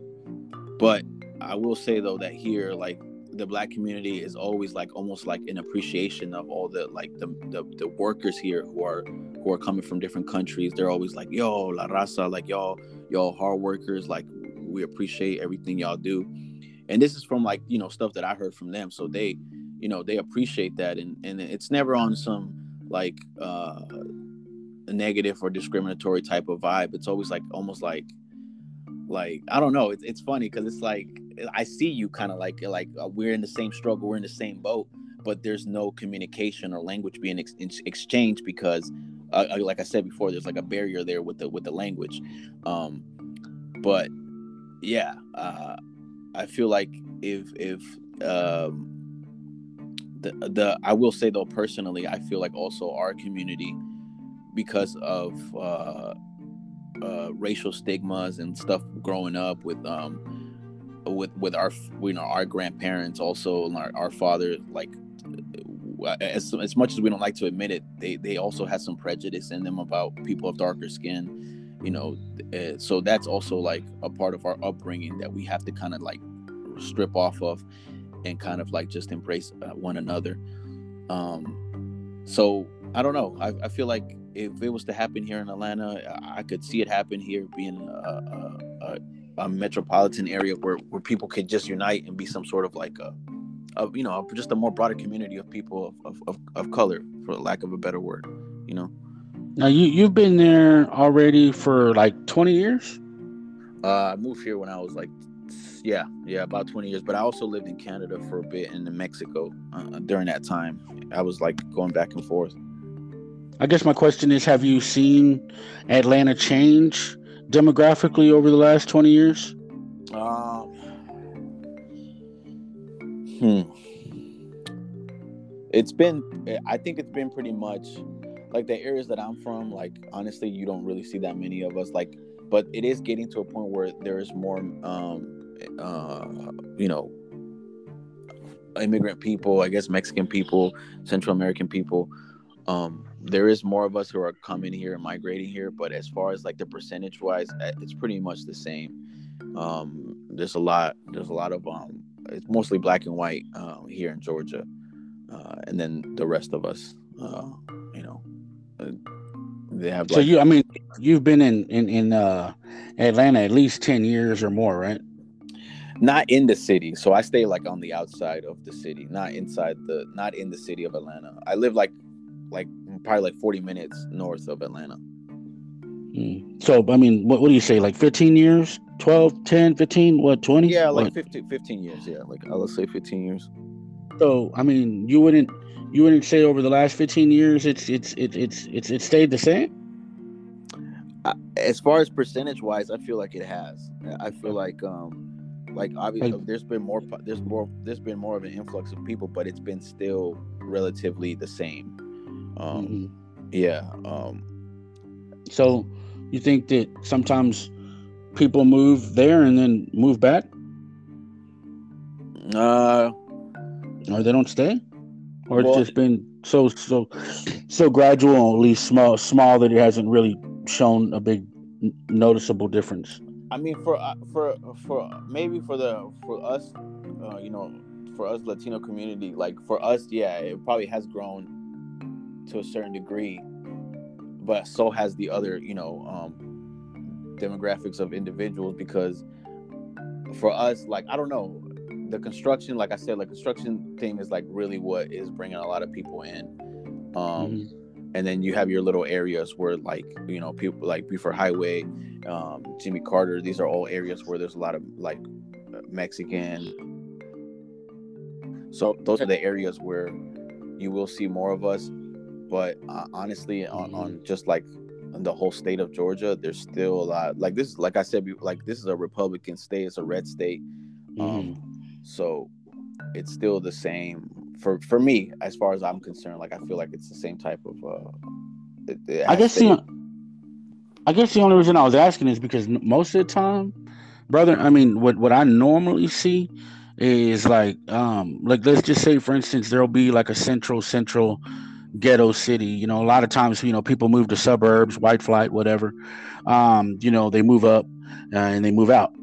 but I will say though that here like the black community is always like almost like an appreciation of all the like the, the, the workers here who are who are coming from different countries. They're always like yo la raza like y'all y'all hard workers like we appreciate everything y'all do. And this is from like you know stuff that i heard from them. So they you know they appreciate that. And and it's never on some like uh negative or discriminatory type of vibe it's always like almost like like i don't know it's, it's funny because it's like i see you kind of like like uh, we're in the same struggle we're in the same boat but there's no communication or language being ex- exchanged because uh, uh, like I said before, there's like a barrier there with the with the language. Um, but yeah, uh, I feel like if if um, the the I will say though personally, I feel like also our community because of uh, uh, racial stigmas and stuff growing up with um with with our you know our grandparents also our, our father like as, as much as we don't like to admit it, they they also had some prejudice in them about people of darker skin, you know. Uh, so that's also like a part of our upbringing that we have to kind of like strip off of, and kind of like just embrace uh, one another. Um, so I don't know. I, I feel like if it was to happen here in Atlanta, I could see it happen here, being a, a, a, a metropolitan area where where people could just unite and be some sort of like a of you know just a more broader community of people of, of, of, color for lack of a better word you know? Now you you've been there already for like 20 years? Uh i moved here when i was like yeah yeah about 20 years but i also lived in canada for a bit and in mexico uh, during that time. I was like going back and forth i guess my question is have you seen atlanta change demographically over the last 20 years um Hmm. It's been, I think it's been pretty much like the areas that I'm from. Like honestly, you don't really see that many of us. Like, but it is getting to a point where there is more, um, uh, you know, immigrant people. I guess Mexican people, Central American people. Um, there is more of us who are coming here and migrating here. But as far as like the percentage wise, eh, it's pretty much the same. Um, there's a lot. There's a lot of um, it's mostly black and white uh, here in Georgia, uh, and then the rest of us, uh, you know, uh, they have. Like, so you, I mean, you've been in in in uh, Atlanta at least ten years or more, right? Not in the city, so I stay like on the outside of the city, not inside the, not in the city of Atlanta. I live like, like probably like forty minutes north of Atlanta. Mm. So, I mean, what, what do you say, like 15 years, 12, 10, 15, what, 20? Yeah, like 15, 15 years. Yeah, like let's say 15 years. So, I mean, you wouldn't you wouldn't say over the last 15 years it's it's it's it's it's, it stayed the same? as far as percentage wise, I feel like it has. I feel like um like obviously like, there's been more there's more there's been more of an influx of people but it's been still relatively the same um mm-hmm. yeah um so you think that sometimes people move there and then move back? Uh or they don't stay? Or well, it's just been so so so gradual at least small small that it hasn't really shown a big noticeable difference? I mean, for uh, for for maybe for the for us, uh, you know, for us Latino community, like for us, yeah, it probably has grown to a certain degree, but so has the other, you know, um, demographics of individuals because for us, like I don't know, the construction, like I said, like construction thing is like really what is bringing a lot of people in. Um, mm-hmm and then you have your little areas where like you know people like Buford Highway, um, Jimmy Carter. These are all areas where there's a lot of like Mexican. So those are the areas where you will see more of us. But uh, honestly, on, on just like the whole state of Georgia, there's still a lot. Like this, like I said, like this is a Republican state. It's a red state. Um, mm-hmm. So it's still the same for for me as far as I'm concerned. Like I feel like it's the same type of. uh it, it I guess the, I guess the only reason I was asking is because most of the time, brother. I mean, what what I normally see is like um like let's just say for instance there'll be like a central central ghetto city you know a lot of times you know people move to suburbs white flight whatever. Um you know they move up uh, and they move out.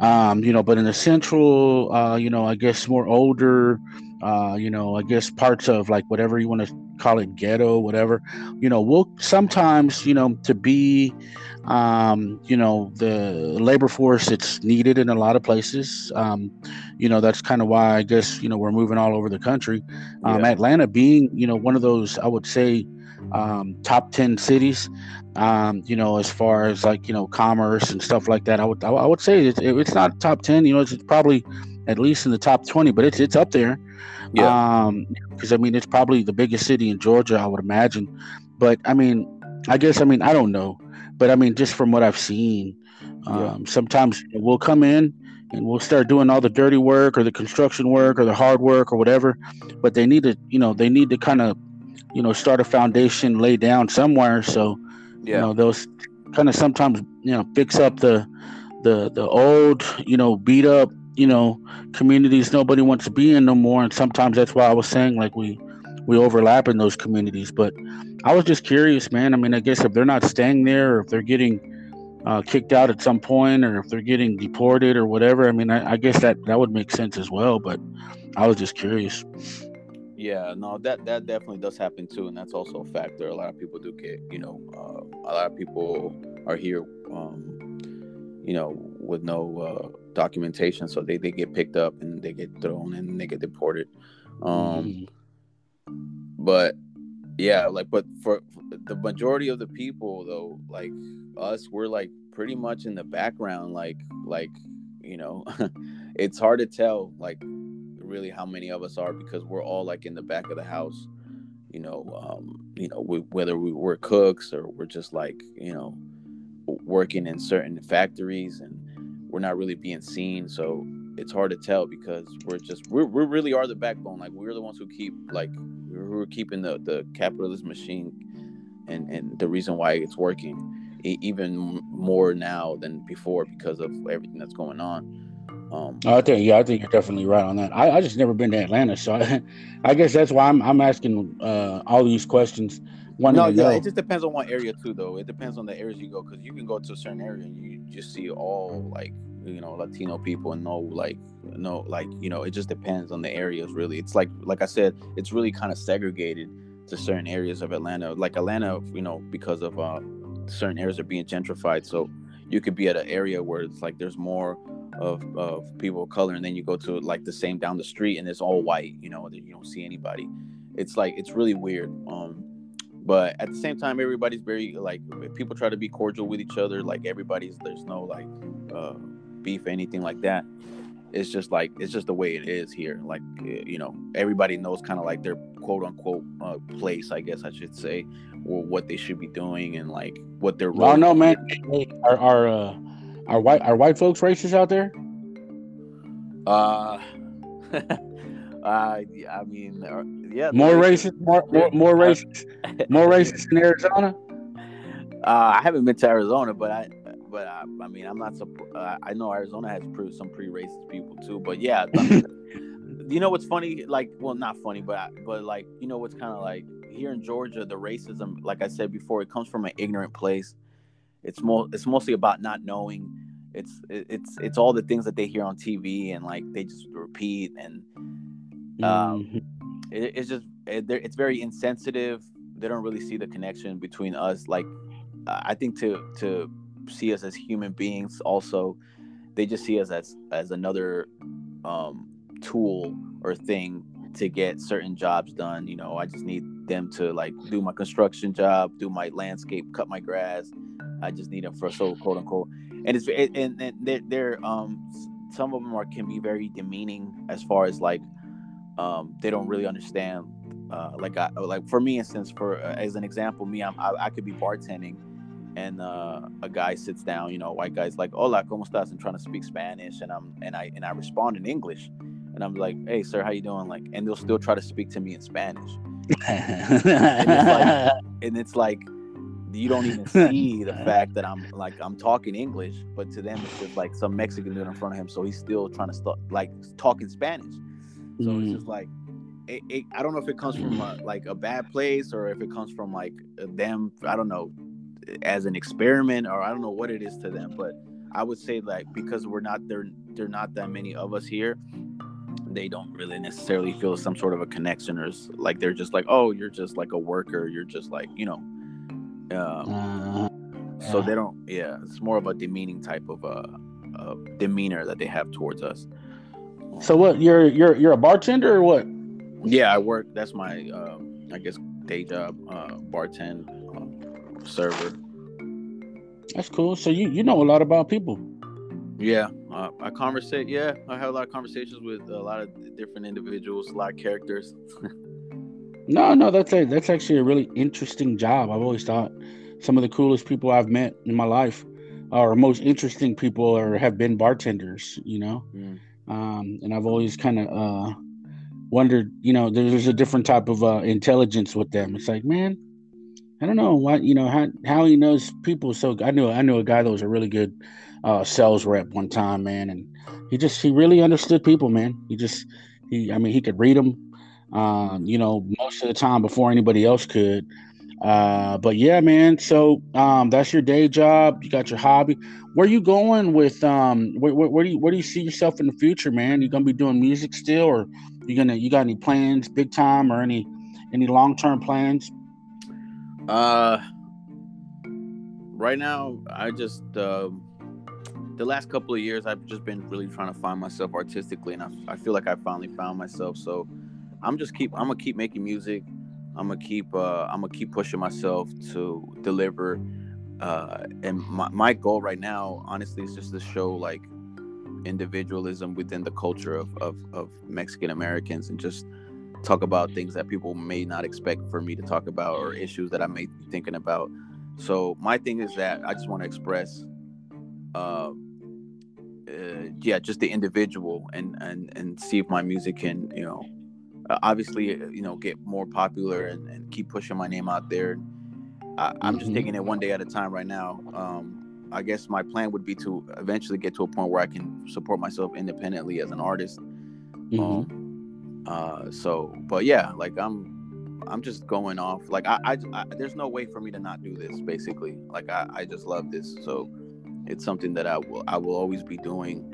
Um you know but in the central uh you know i guess more older uh, you know, I guess parts of like whatever you want to call it, ghetto, whatever. You know, we'll sometimes, you know, to be, um, you know, the labor force it's needed in a lot of places. Um, you know, that's kind of why I guess you know we're moving all over the country. Um, yeah. Atlanta being, you know, one of those, I would say, um, top ten cities. Um, you know, as far as like you know commerce and stuff like that, I would I, would say it's, it's not top ten. You know, it's, it's probably at least in the top twenty, but it's it's up there. Yeah. Um, because I mean, it's probably the biggest city in Georgia, I would imagine. But I mean, I guess I mean I don't know, but I mean just from what I've seen, um, yeah. sometimes we'll come in and we'll start doing all the dirty work or the construction work or the hard work or whatever, but they need to, you know, they need to kind of, you know, start a foundation, lay down somewhere. So, yeah. you know, those kind of sometimes, you know, fix up the, the, the old, you know, beat up you know communities nobody wants to be in no more. And sometimes that's why i was saying like we we overlap in those communities. But i was just curious man. I mean i guess if they're not staying there or if they're getting uh, kicked out at some point or if they're getting deported or whatever i mean I, I guess that that would make sense as well. But i was just curious. Yeah no that that definitely does happen too and that's also a factor. A lot of people do get you know uh, a lot of people are here um, you know with no uh, documentation, so they, they get picked up and they get thrown and they get deported. Um, mm-hmm. But yeah, like, but for the majority of the people, though, like us, we're like pretty much in the background. Like, like you know, it's hard to tell, like, really how many of us are because we're all like in the back of the house. You know, um, you know, we, whether we, we're cooks or we're just like, you know, working in certain factories and we're not really being seen. So it's hard to tell because we're just we're, we really are the backbone. Like we're the ones who keep like we're keeping the the capitalist machine and and the reason why it's working even more now than before because of everything that's going on. Um, I think yeah, I think you're definitely right on that. I, I just never been to Atlanta, so I, I guess that's why I'm I'm asking uh, all these questions. No, yeah, it just depends on what area too, though. It depends on the areas you go because you can go to a certain area and you just see all like you know Latino people and no like no like you know it just depends on the areas really. It's like like I said, it's really kind of segregated to certain areas of Atlanta. Like Atlanta, you know, because of uh, certain areas are being gentrified, so you could be at an area where it's like there's more of, of people of color and then you go to like the same down the street and it's all white you know you don't see anybody. It's like it's really weird um but at the same time everybody's very like people try to be cordial with each other like everybody's there's no like uh, beef anything like that. It's just like it's just the way it is here like you know everybody knows kind of like their quote unquote uh, place i guess i should say or what they should be doing and like what their role oh no man are, are uh are white are white folks racist out there Uh, uh, I mean, uh, yeah. More racist, more more, more racist, more racist in Arizona. Uh, I haven't been to Arizona, but I, but I, I mean, I'm not. Uh, I know Arizona has proved some pretty racist people too. But yeah, you know what's funny? Like, well, not funny, but but like, you know what's kind of like here in Georgia, the racism, like I said before, it comes from an ignorant place. It's more. It's mostly about not knowing. It's it's it's all the things that they hear on TV and like they just repeat and um, mm-hmm. it, it's just it, it's very insensitive. They don't really see the connection between us. Like I think to to see us as human beings, also they just see us as as another um, tool or thing to get certain jobs done. You know, I just need them to like do my construction job, do my landscape, cut my grass. I just need them for so quote unquote. And it's and, and they're, they're um some of them are can be very demeaning as far as like um they don't really understand uh like I like for me instance for uh, as an example me I'm, I, I could be bartending and uh, a guy sits down, you know, white guy's like, "Hola, cómo estás?" and trying to speak Spanish, and I'm and I and I respond in English, and I'm like, "Hey, sir, how you doing?" Like, and they'll still try to speak to me in Spanish, and, it's like, and it's like you don't even see the fact that I'm like I'm talking English, but to them it's just like some Mexican dude in front of him, so he's still trying to start like talking Spanish. So mm. it's just like it, it, I don't know if it comes from a, like a bad place or if it comes from like them. I don't know as an experiment or I don't know what it is to them, but I would say like because we're not there there not that many of us here, they don't really necessarily feel some sort of a connection or like they're just like, oh, you're just like a worker, you're just like, you know. Um, uh, yeah. so they don't yeah, it's more of a demeaning type of uh, uh demeanor that they have towards us. So what you're you're you're a bartender or what? Yeah, I work. That's my uh, I guess day job, uh, bartend server. That's cool. So you you know a lot about people. Yeah, uh, I conversate. Yeah, I have a lot of conversations with a lot of different individuals, a lot of characters. no, no, that's a that's actually a really interesting job. I've always thought some of the coolest people I've met in my life or most interesting people or have been bartenders. You know, mm. um, and I've always kind of uh, wondered. You know, there's a different type of uh, intelligence with them. It's like, man, I don't know why. you know how how he knows people. So I knew I knew a guy that was a really good uh, sales rep one time, man, and he just he really understood people, man. He just he I mean he could read them, um, you know, most of the time before anybody else could. Uh, but yeah, man. So um, that's your day job. You got your hobby. Where you going with um? Where, where, where do you where do you see yourself in the future, man? You gonna be doing music still, or you gonna you got any plans, big time, or any any long term plans? Uh, right now, I just uh, the last couple of years, I've just been really trying to find myself artistically, and I, I feel like I finally found myself. So, I'm just keep I'm gonna keep making music. I'm gonna keep uh, I'm gonna keep pushing myself to deliver. Uh, and my, my goal right now, honestly, is just to show like individualism within the culture of, of, of Mexican Americans and just talk about things that people may not expect for me to talk about or issues that I may be thinking about. So my thing is that I just want to express, uh, uh, yeah, just the individual and and and see if my music can, you know, obviously, uh, you know, get more popular and, and keep pushing my name out there. I, am just mm-hmm. taking it one day at a time right now. Um, I guess my plan would be to eventually get to a point where I can support myself independently as an artist. Mm-hmm. Um, uh, so, but yeah, like I'm, I'm just going off. Like I, I, I, there's no way for me to not do this. Basically, like I, I just love this. So, it's something that I will, I will always be doing.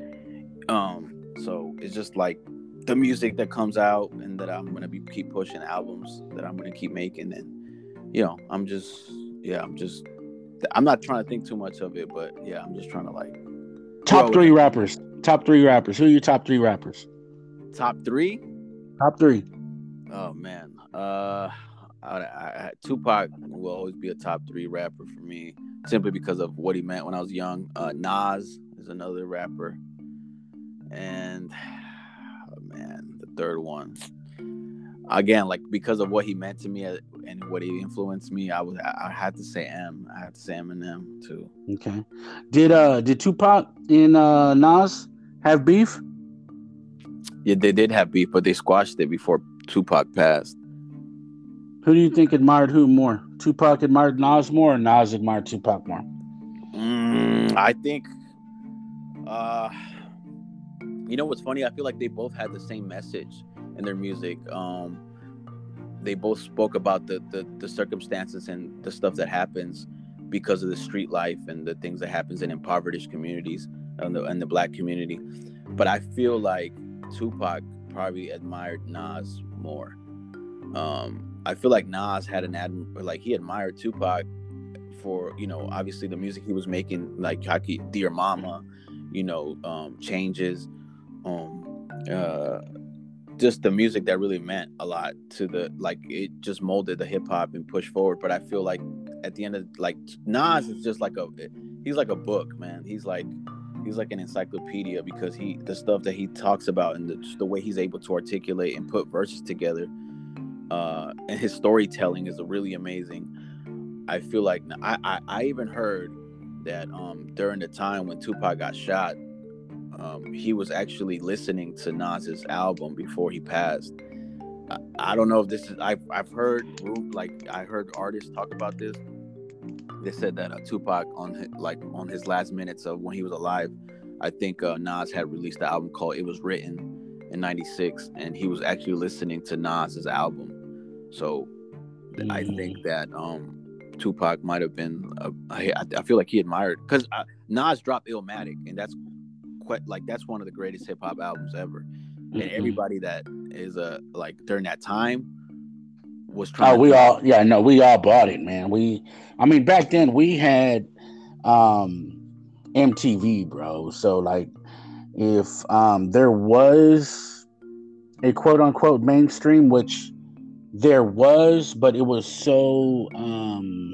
Um, so it's just like the music that comes out and that I'm gonna be keep pushing albums that I'm gonna keep making, and you know, I'm just, yeah, I'm just, I'm not trying to think too much of it, but yeah, I'm just trying to like. Top three rappers. Top three rappers. Who are your top three rappers? Top three. Top three. Oh man, uh, I, I, Tupac will always be a top three rapper for me, simply because of what he meant when I was young. Uh, Nas is another rapper, and oh, man, the third one. Again, like because of what he meant to me uh, and what he influenced me, I was I had to say M. I had to say Eminem too. Okay. Did uh did Tupac and uh Nas have beef? Yeah, they did have beef, but they squashed it before Tupac passed. Who do you think admired who more? Tupac admired Nas more, or Nas admired Tupac more? Mm, I think. Uh, you know what's funny? I feel like they both had the same message in their music. Um, they both spoke about the, the the circumstances and the stuff that happens because of the street life and the things that happens in impoverished communities and the, and the black community. But I feel like Tupac probably admired Nas more. Um, I feel like Nas had an ad like he admired Tupac for you know obviously the music he was making like Kaki Dear Mama, you know um, changes, um, uh, just the music that really meant a lot to the like it just molded the hip hop and pushed forward. But I feel like at the end of like Nas is just like a he's like a book man. He's like he's like an encyclopedia because he the stuff that he talks about and the, the way he's able to articulate and put verses together uh, and his storytelling is really amazing. I feel like I, I, I even heard that um, during the time when Tupac got shot, um, he was actually listening to Nas's album before he passed. I, I don't know if this is I've I've heard like I heard artists talk about this. They said that uh, Tupac on his, like on his last minutes of when he was alive, I think uh, Nas had released the album called "It Was Written" in '96, and he was actually listening to Nas's album so mm. I think mm. that um, Tupac might have been. I, I feel like he admired because uh, Nas dropped Illmatic, and that's quite like that's one of the greatest hip hop albums ever. Mm-hmm. And everybody that is uh like during that time was trying. Oh, we all yeah no we all bought it, man. We I mean back then we had um MTV, bro. So like if um there was a quote unquote mainstream, which there was, but it was so um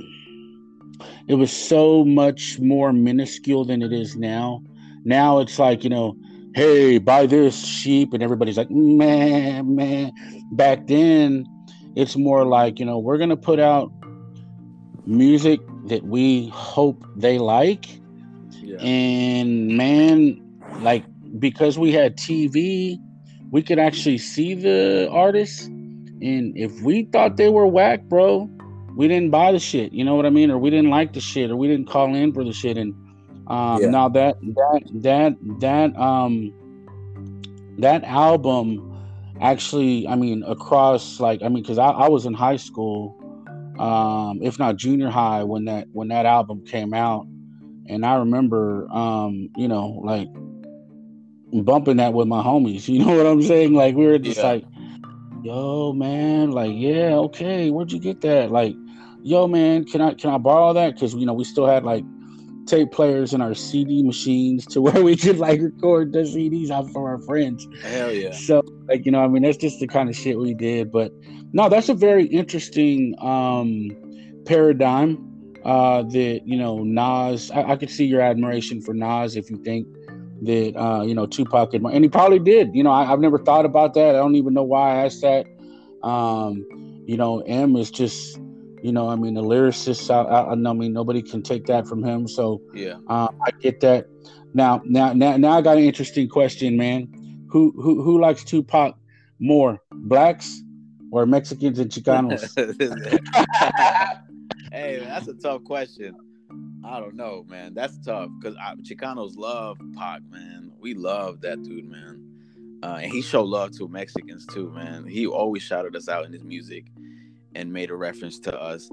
it was so much more minuscule than it is now. Now it's like, you know, hey, buy this sheep, and everybody's like, man, man. Back then, it's more like, you know, we're gonna put out music that we hope they like. Yeah. And man, like because we had TV, we could actually see the artists and if we thought they were whack, bro, we didn't buy the shit. You know what I mean? Or we didn't like the shit, or we didn't call in for the shit. And um, yeah. now that that that that um that album actually, I mean, across like I mean, because I, I was in high school, um, if not junior high, when that when that album came out, and I remember, um, you know, like bumping that with my homies. You know what I'm saying? Like we were just yeah. like yo man like yeah okay where'd you get that like yo man can i can i borrow that because you know we still had like tape players in our cd machines to where we could like record the cds out for our friends hell yeah so like you know i mean that's just the kind of shit we did but no that's a very interesting um paradigm uh that you know nas I, I could see your admiration for nas if you think that uh, you know Tupac had, and he probably did. You know, I, have never thought about that. I don't even know why I asked that. Um, you know, M is just, you know, I mean, the lyricist. I, I, I mean, nobody can take that from him. So yeah, uh, I get that. Now, now, now, now, I got an interesting question, man. Who who who likes Tupac more, blacks or Mexicans and Chicanos? hey, that's a tough question. I don't know, man. That's tough because Chicanos love Pac, man. We love that dude, man. Uh, and he showed love to Mexicans too, man. He always shouted us out in his music and made a reference to us.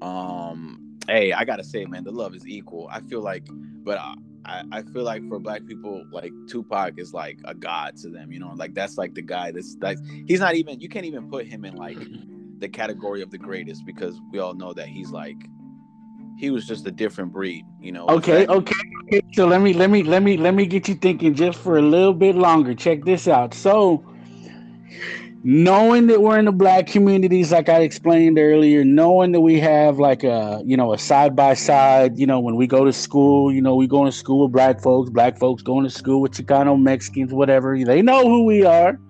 Um, hey, I gotta say, man, the love is equal. I feel like, but I, I feel like for black people, like Tupac is like a god to them. You know, like that's like the guy that's like he's not even. You can't even put him in like the category of the greatest because we all know that he's like he was just a different breed, you know. Okay, okay, okay. So let me let me let me let me get you thinking just for a little bit longer. Check this out. So knowing that we're in the black communities, like I explained earlier, knowing that we have like a you know a side by side, you know, when we go to school, you know, we go to school with black folks, black folks going to school with Chicano Mexicans, whatever. They know who we are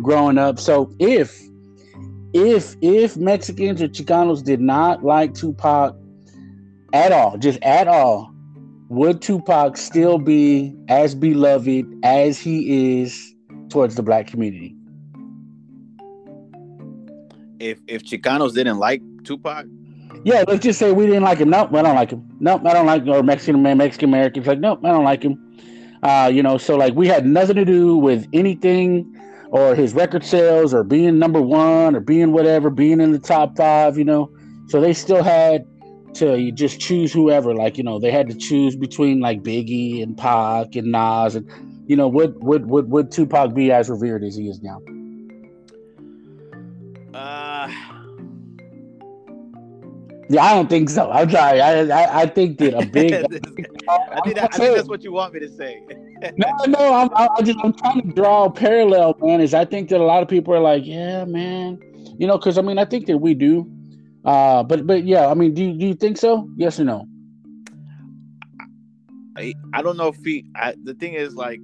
growing up. So if if if Mexicans or Chicanos did not like Tupac at all, just at all, would Tupac still be as beloved as he is towards the black community. If if Chicanos didn't like Tupac, yeah, let's just say we didn't like him. Nope, I don't like him. Nope, I don't like or Mexican man, Mexican Americans like nope, I don't like him. Uh, you know, so like we had nothing to do with anything or his record sales or being number one or being whatever, being in the top five, you know. So they still had to just choose whoever. Like, you know, they had to choose between like Biggie and Pac and Nas and you know, would would would would Tupac be as revered as he is now? uh Yeah, I don't think so. I'm sorry. I I, I think that a big. I think, that, I think that's what you want me to say. no, no. I'm I just I'm trying to draw a parallel, man. Is I think that a lot of people are like, yeah, man. You know, because I mean, I think that we do. Uh, but but yeah, I mean, do you, do you think so? Yes or no? I, I don't know if he. I, the thing is, like,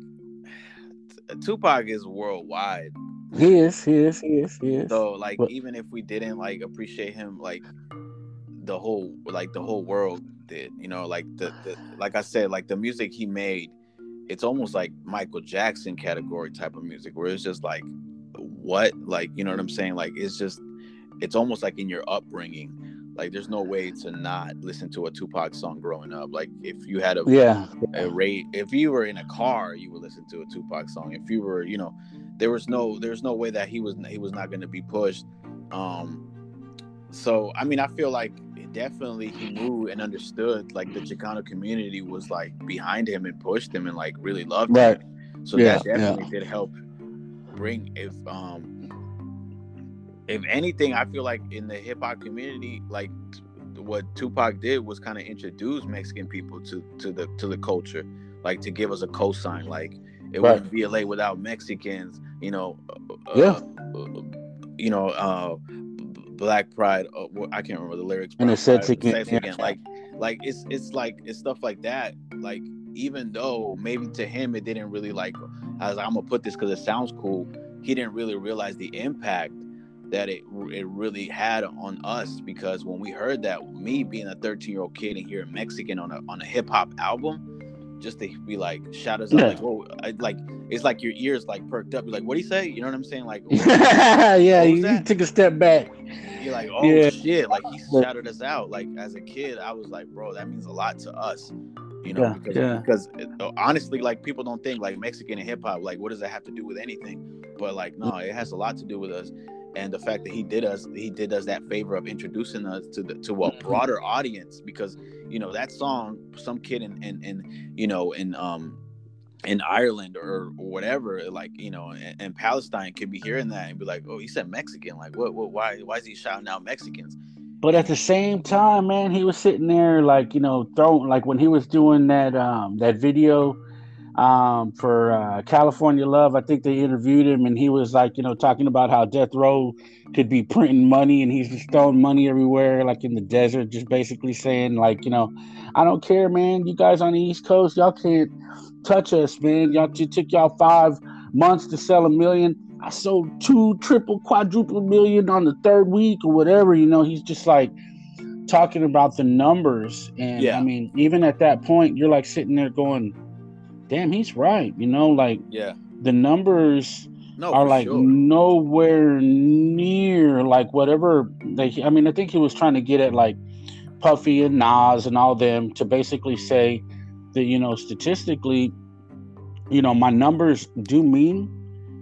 Tupac is worldwide. He is. He is. He is. He is. So, like, But- even if we didn't like appreciate him, like the whole, like the whole world did. You know, like the, the like I said, like the music he made, it's almost like Michael Jackson category type of music, where it's just like, what, like, you know what I'm saying? Like, it's just, it's almost like in your upbringing. Like, there's no way to not listen to a Tupac song growing up. Like, if you had a Yeah. a rate if you were in a car you would listen to a tupac song if you were you know there was no there's no way that he was he was not going to be pushed um so i mean i feel like definitely he knew and understood like the chicano community was like behind him and pushed him and like really loved Right. him so Yeah, that definitely did help bring if um if anything i feel like in the hip-hop community like what tupac did was kind of introduce mexican people to to the to the culture like to give us a cosign like it Right. wouldn't be la without mexicans you know uh, Yeah. uh, you know uh black pride uh, i can't remember the lyrics And Black it Pride, again, yeah. like like it's it's like it's stuff like that like even though maybe to him it didn't really like I was I'm gonna put this because it sounds cool. He didn't really realize the impact that it it really had on us because when we heard that, me being a 13 year old kid and hearing Mexican on a on a hip hop album, just to be like shout us out like whoa, I, like it's like your ears like perked up. You're like, what do you say? You know what I'm saying? Like yeah, you, that? took a step back. you're like, oh Yeah. shit! Like he shouted us out. Like as a kid, I was like, bro, that means a lot to us. You know, Yeah, because yeah. because uh, honestly, like people don't think like Mexican and hip hop, like what does that have to do with anything? But like, no, it has a lot to do with us. And the fact that he did us, he did us that favor of introducing us to the to a Mhm. broader audience because you know that song, some kid in in, in you know in um in Ireland or, or whatever, like you know, in, in Palestine, could be hearing that and be like, "Oh, he said Mexican. Like, what? What? Why? Why is he shouting out Mexicans?" But at the same time, man, he was sitting there like, you know, throwing like when he was doing that um that video um for uh California Love, I think they interviewed him and he was like, you know, talking about how death row could be printing money and he's just throwing money everywhere, like in the desert, just basically saying, like, you know, I don't care, man. You guys on the East Coast, y'all can't touch us, man. Y'all it took y'all five months to sell a million. I sold two triple, quadruple million on the third week or whatever. You know, he's just like talking about the numbers. And Yeah. I mean, even at that point, you're like sitting there going, damn, he's right. You know, like Yeah, the numbers no, are like sure. nowhere near like whatever they I mean, I think he was trying to get at like Puffy and Nas and all them to basically say that, you know, statistically, you know, my numbers do mean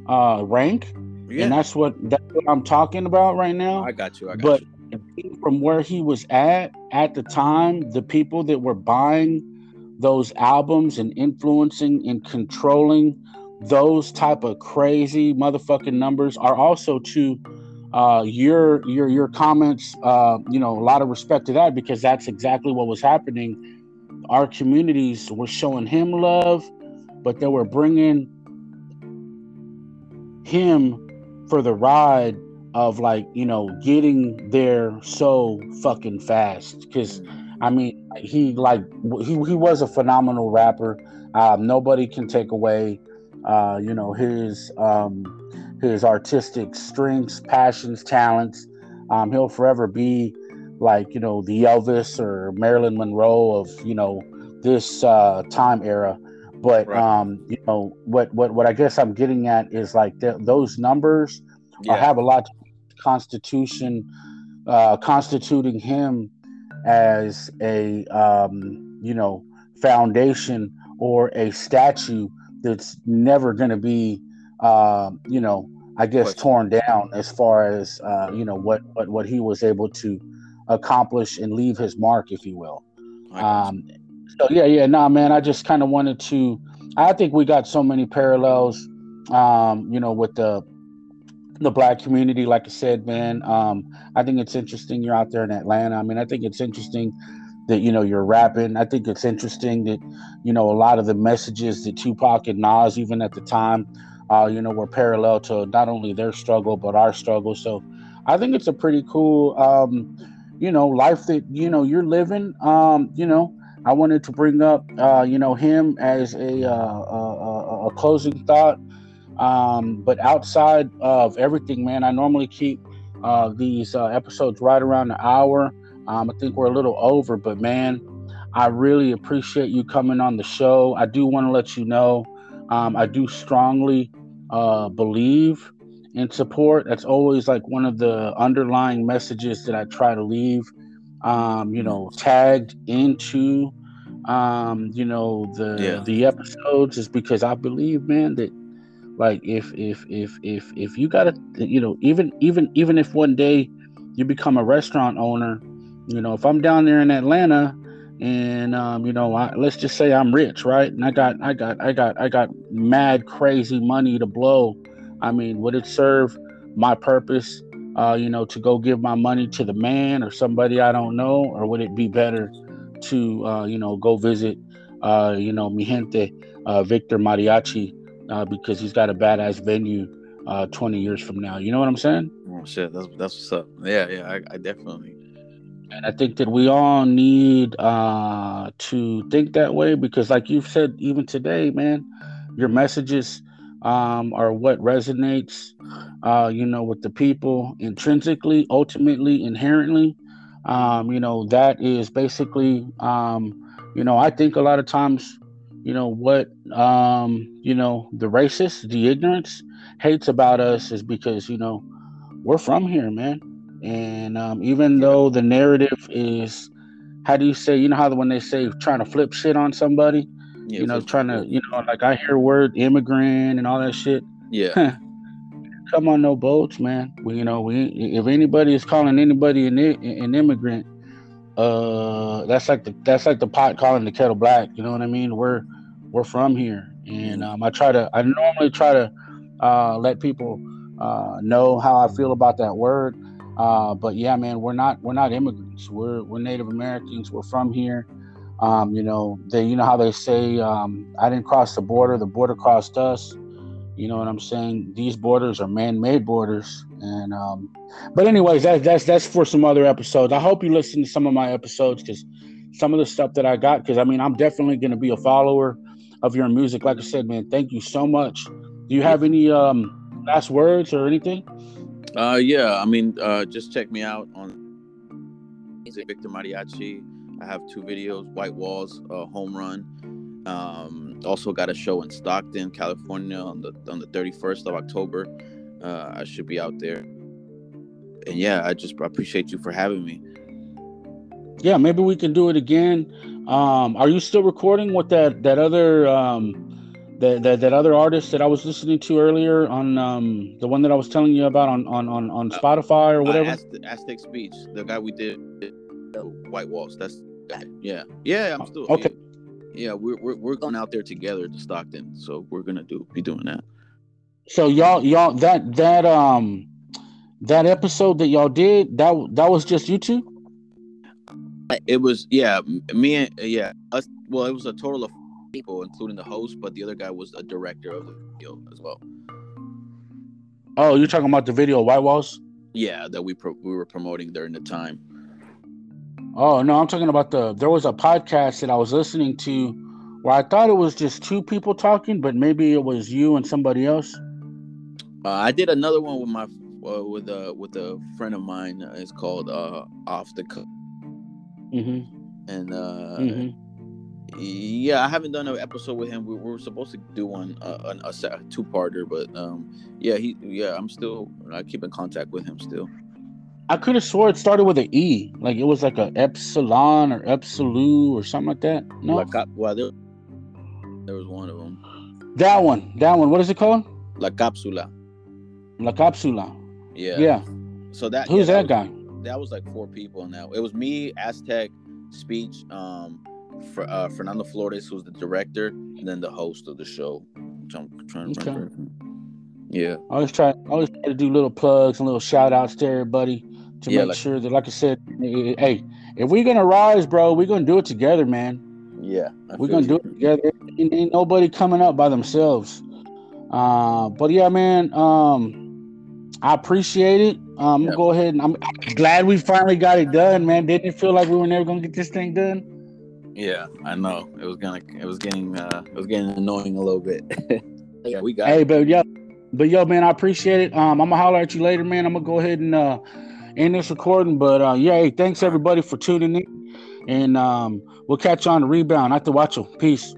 uh rank. yeah, And that's what that's what I'm talking about right now. I got you. I got But you. from where he was at at the time, the people that were buying those albums and influencing and controlling those type of crazy motherfucking numbers are also to uh, your your your comments. Uh, you know, a lot of respect to that because that's exactly what was happening. Our communities were showing him love, but they were bringing him for the ride of like you know getting there so fucking fast because i mean he like he, he was a phenomenal rapper um, nobody can take away uh, you know his um, his artistic strengths passions talents um, he'll forever be like you know the elvis or marilyn monroe of you know this uh, time era But Right. um, you know what what what I guess I'm getting at is like th- those numbers Yeah. Have a lot to do with the constitution uh, constituting him as a um, you know foundation or a statue that's never going to be uh, you know I guess torn down as far as uh, you know what, what what he was able to accomplish and leave his mark, if you will. I got you. Um, so yeah, yeah, nah, man. I just kind of wanted to. I think we got so many parallels, um, you know, with the the black community. Like I said, man, um, I think it's interesting you're out there in Atlanta. I mean, I think it's interesting that you know you're rapping. I think it's interesting that you know a lot of the messages that Tupac and Nas, even at the time, uh, you know, were parallel to not only their struggle but our struggle. So I think it's a pretty cool, um, you know, life that you know you're living. Um, you know, I wanted to bring up, uh, you know, him as a uh, a, a, a closing thought. Um, but outside of everything, man, I normally keep uh, these uh, episodes right around an hour. Um, I think we're a little over, but man, I really appreciate you coming on the show. I do want to let you know, um, I do strongly uh, believe in support. That's always like one of the underlying messages that I try to leave. Um, you know, tagged into, um, you know, the Yeah. the episodes is because I believe, man, that like if if if if if you gotta, you know, even even even if one day you become a restaurant owner, you know, if I'm down there in Atlanta and um, you know, I, let's just say I'm rich, right? And I got I got I got I got mad crazy money to blow. I mean, would it serve my purpose uh, you know, to go give my money to the man or somebody I don't know, or would it be better to, uh, you know, go visit, uh, you know, mi gente, uh, Victor Mariachi, uh, because he's got a badass venue uh, 20 years from now. You know what I'm saying? Oh shit, that's that's what's up. Yeah, yeah, I, I definitely. And I think that we all need uh, to think that way because, like you've said, even today, man, your messages um, are what resonates, uh, you know, with the people intrinsically, ultimately, inherently. Um, you know, that is basically, um, you know, I think a lot of times, you know, what, um, you know, the racist, the ignorance hates about us is because, you know, we're from here, man. And um, even though the narrative is, how do you say, you know how the when they say trying to flip shit on somebody, Yeah, you know, trying to, you know, like I hear word immigrant and all that shit. Yeah, Come on, no boats, man. We, you know, we if anybody is calling anybody an, an immigrant, uh, that's like the that's like the pot calling the kettle black. You know what I mean? We're we're from here, and um, I try to I normally try to uh, let people uh, know how I feel about that word. Uh, but yeah, man, we're not we're not immigrants. We're we're Native Americans. We're from here. Um, you know, they you know how they say um, I didn't cross the border. The border crossed us. You know what I'm saying? These borders are man-made borders, and um, but anyways, that, that's that's for some other episodes. I hope you listen to some of my episodes because some of the stuff that I got. Because I mean, I'm definitely going to be a follower of your music. Like I said, man, thank you so much. Do you have any um, last words or anything? uh, yeah. I mean, uh, just check me out on Victor Mariachi. I have two videos: White Walls, uh, Home Run. Um, also got a show in Stockton, California, on the on the 31st of October. Uh, I should be out there. And yeah, I just appreciate you for having me. Yeah, maybe we can do it again. Um, are you still recording with that that other um, that, that that other artist that I was listening to earlier on um, the one that I was telling you about on on on, on Uh, Spotify or whatever? Uh, Aztec, Aztec Speech, the guy we did uh, White Walls. That's yeah, yeah. I'm still Okay. Yeah, we're, we're we're going out there together to Stockton, so we're gonna do be doing that. So y'all y'all that that um that episode that y'all did that that was just you two? It was yeah, me and yeah us. Well, it was a total of people, including the host, but the other guy was a director of the video as well. Oh, you're talking about the video White Walls? Yeah, that we pro- we were promoting during the time. Oh no, I'm talking about the. There was a podcast that I was listening to where I thought it was just two people talking, but maybe it was you and somebody else. Uh, I did another one with my uh, with a with a friend of mine. Uh, it's called uh, Off the Cuff, hmm and uh, hmm Yeah, I haven't done an episode with him. We, we were supposed to do one, uh, a, a two parter, but um, yeah, he, yeah, I'm still, I keep in contact with him still. I could have swore it started with an E, like it was like a epsilon or epsilon or something like that. No, La Cap- well, there, there was one of them. that one, that one. What is it called? La Capsula. La Capsula. Yeah. Yeah. So that Who's yeah, that guy? was- That was like four people in that. It was me, Aztec, Speech, um, for uh, Fernando Flores, who's the director, and then the host of the show. Which I'm trying to Okay. remember. Yeah. I always try, I always try to do little plugs and little shout outs to everybody to Yeah, make like- sure that, like I said, hey, if we're gonna rise, bro, we're gonna do it together, man. Yeah. I We're gonna do it together. Ain't, ain't nobody coming up by themselves. Uh, but yeah, man. Um, I appreciate it. Um, I'm gonna go ahead and I'm, I'm glad we finally got it done, man. Didn't it feel like we were never gonna get this thing done? Yeah, I know. It was gonna. It was getting. Uh, it was getting annoying a little bit. yeah, we got. Hey, it. but yo, but yo, man, I appreciate it. Um, I'm gonna holler at you later, man. I'm gonna go ahead and uh end this recording. But uh, yeah, hey, thanks everybody for tuning in, and um, we'll catch you on the rebound. I have to watch you. Peace.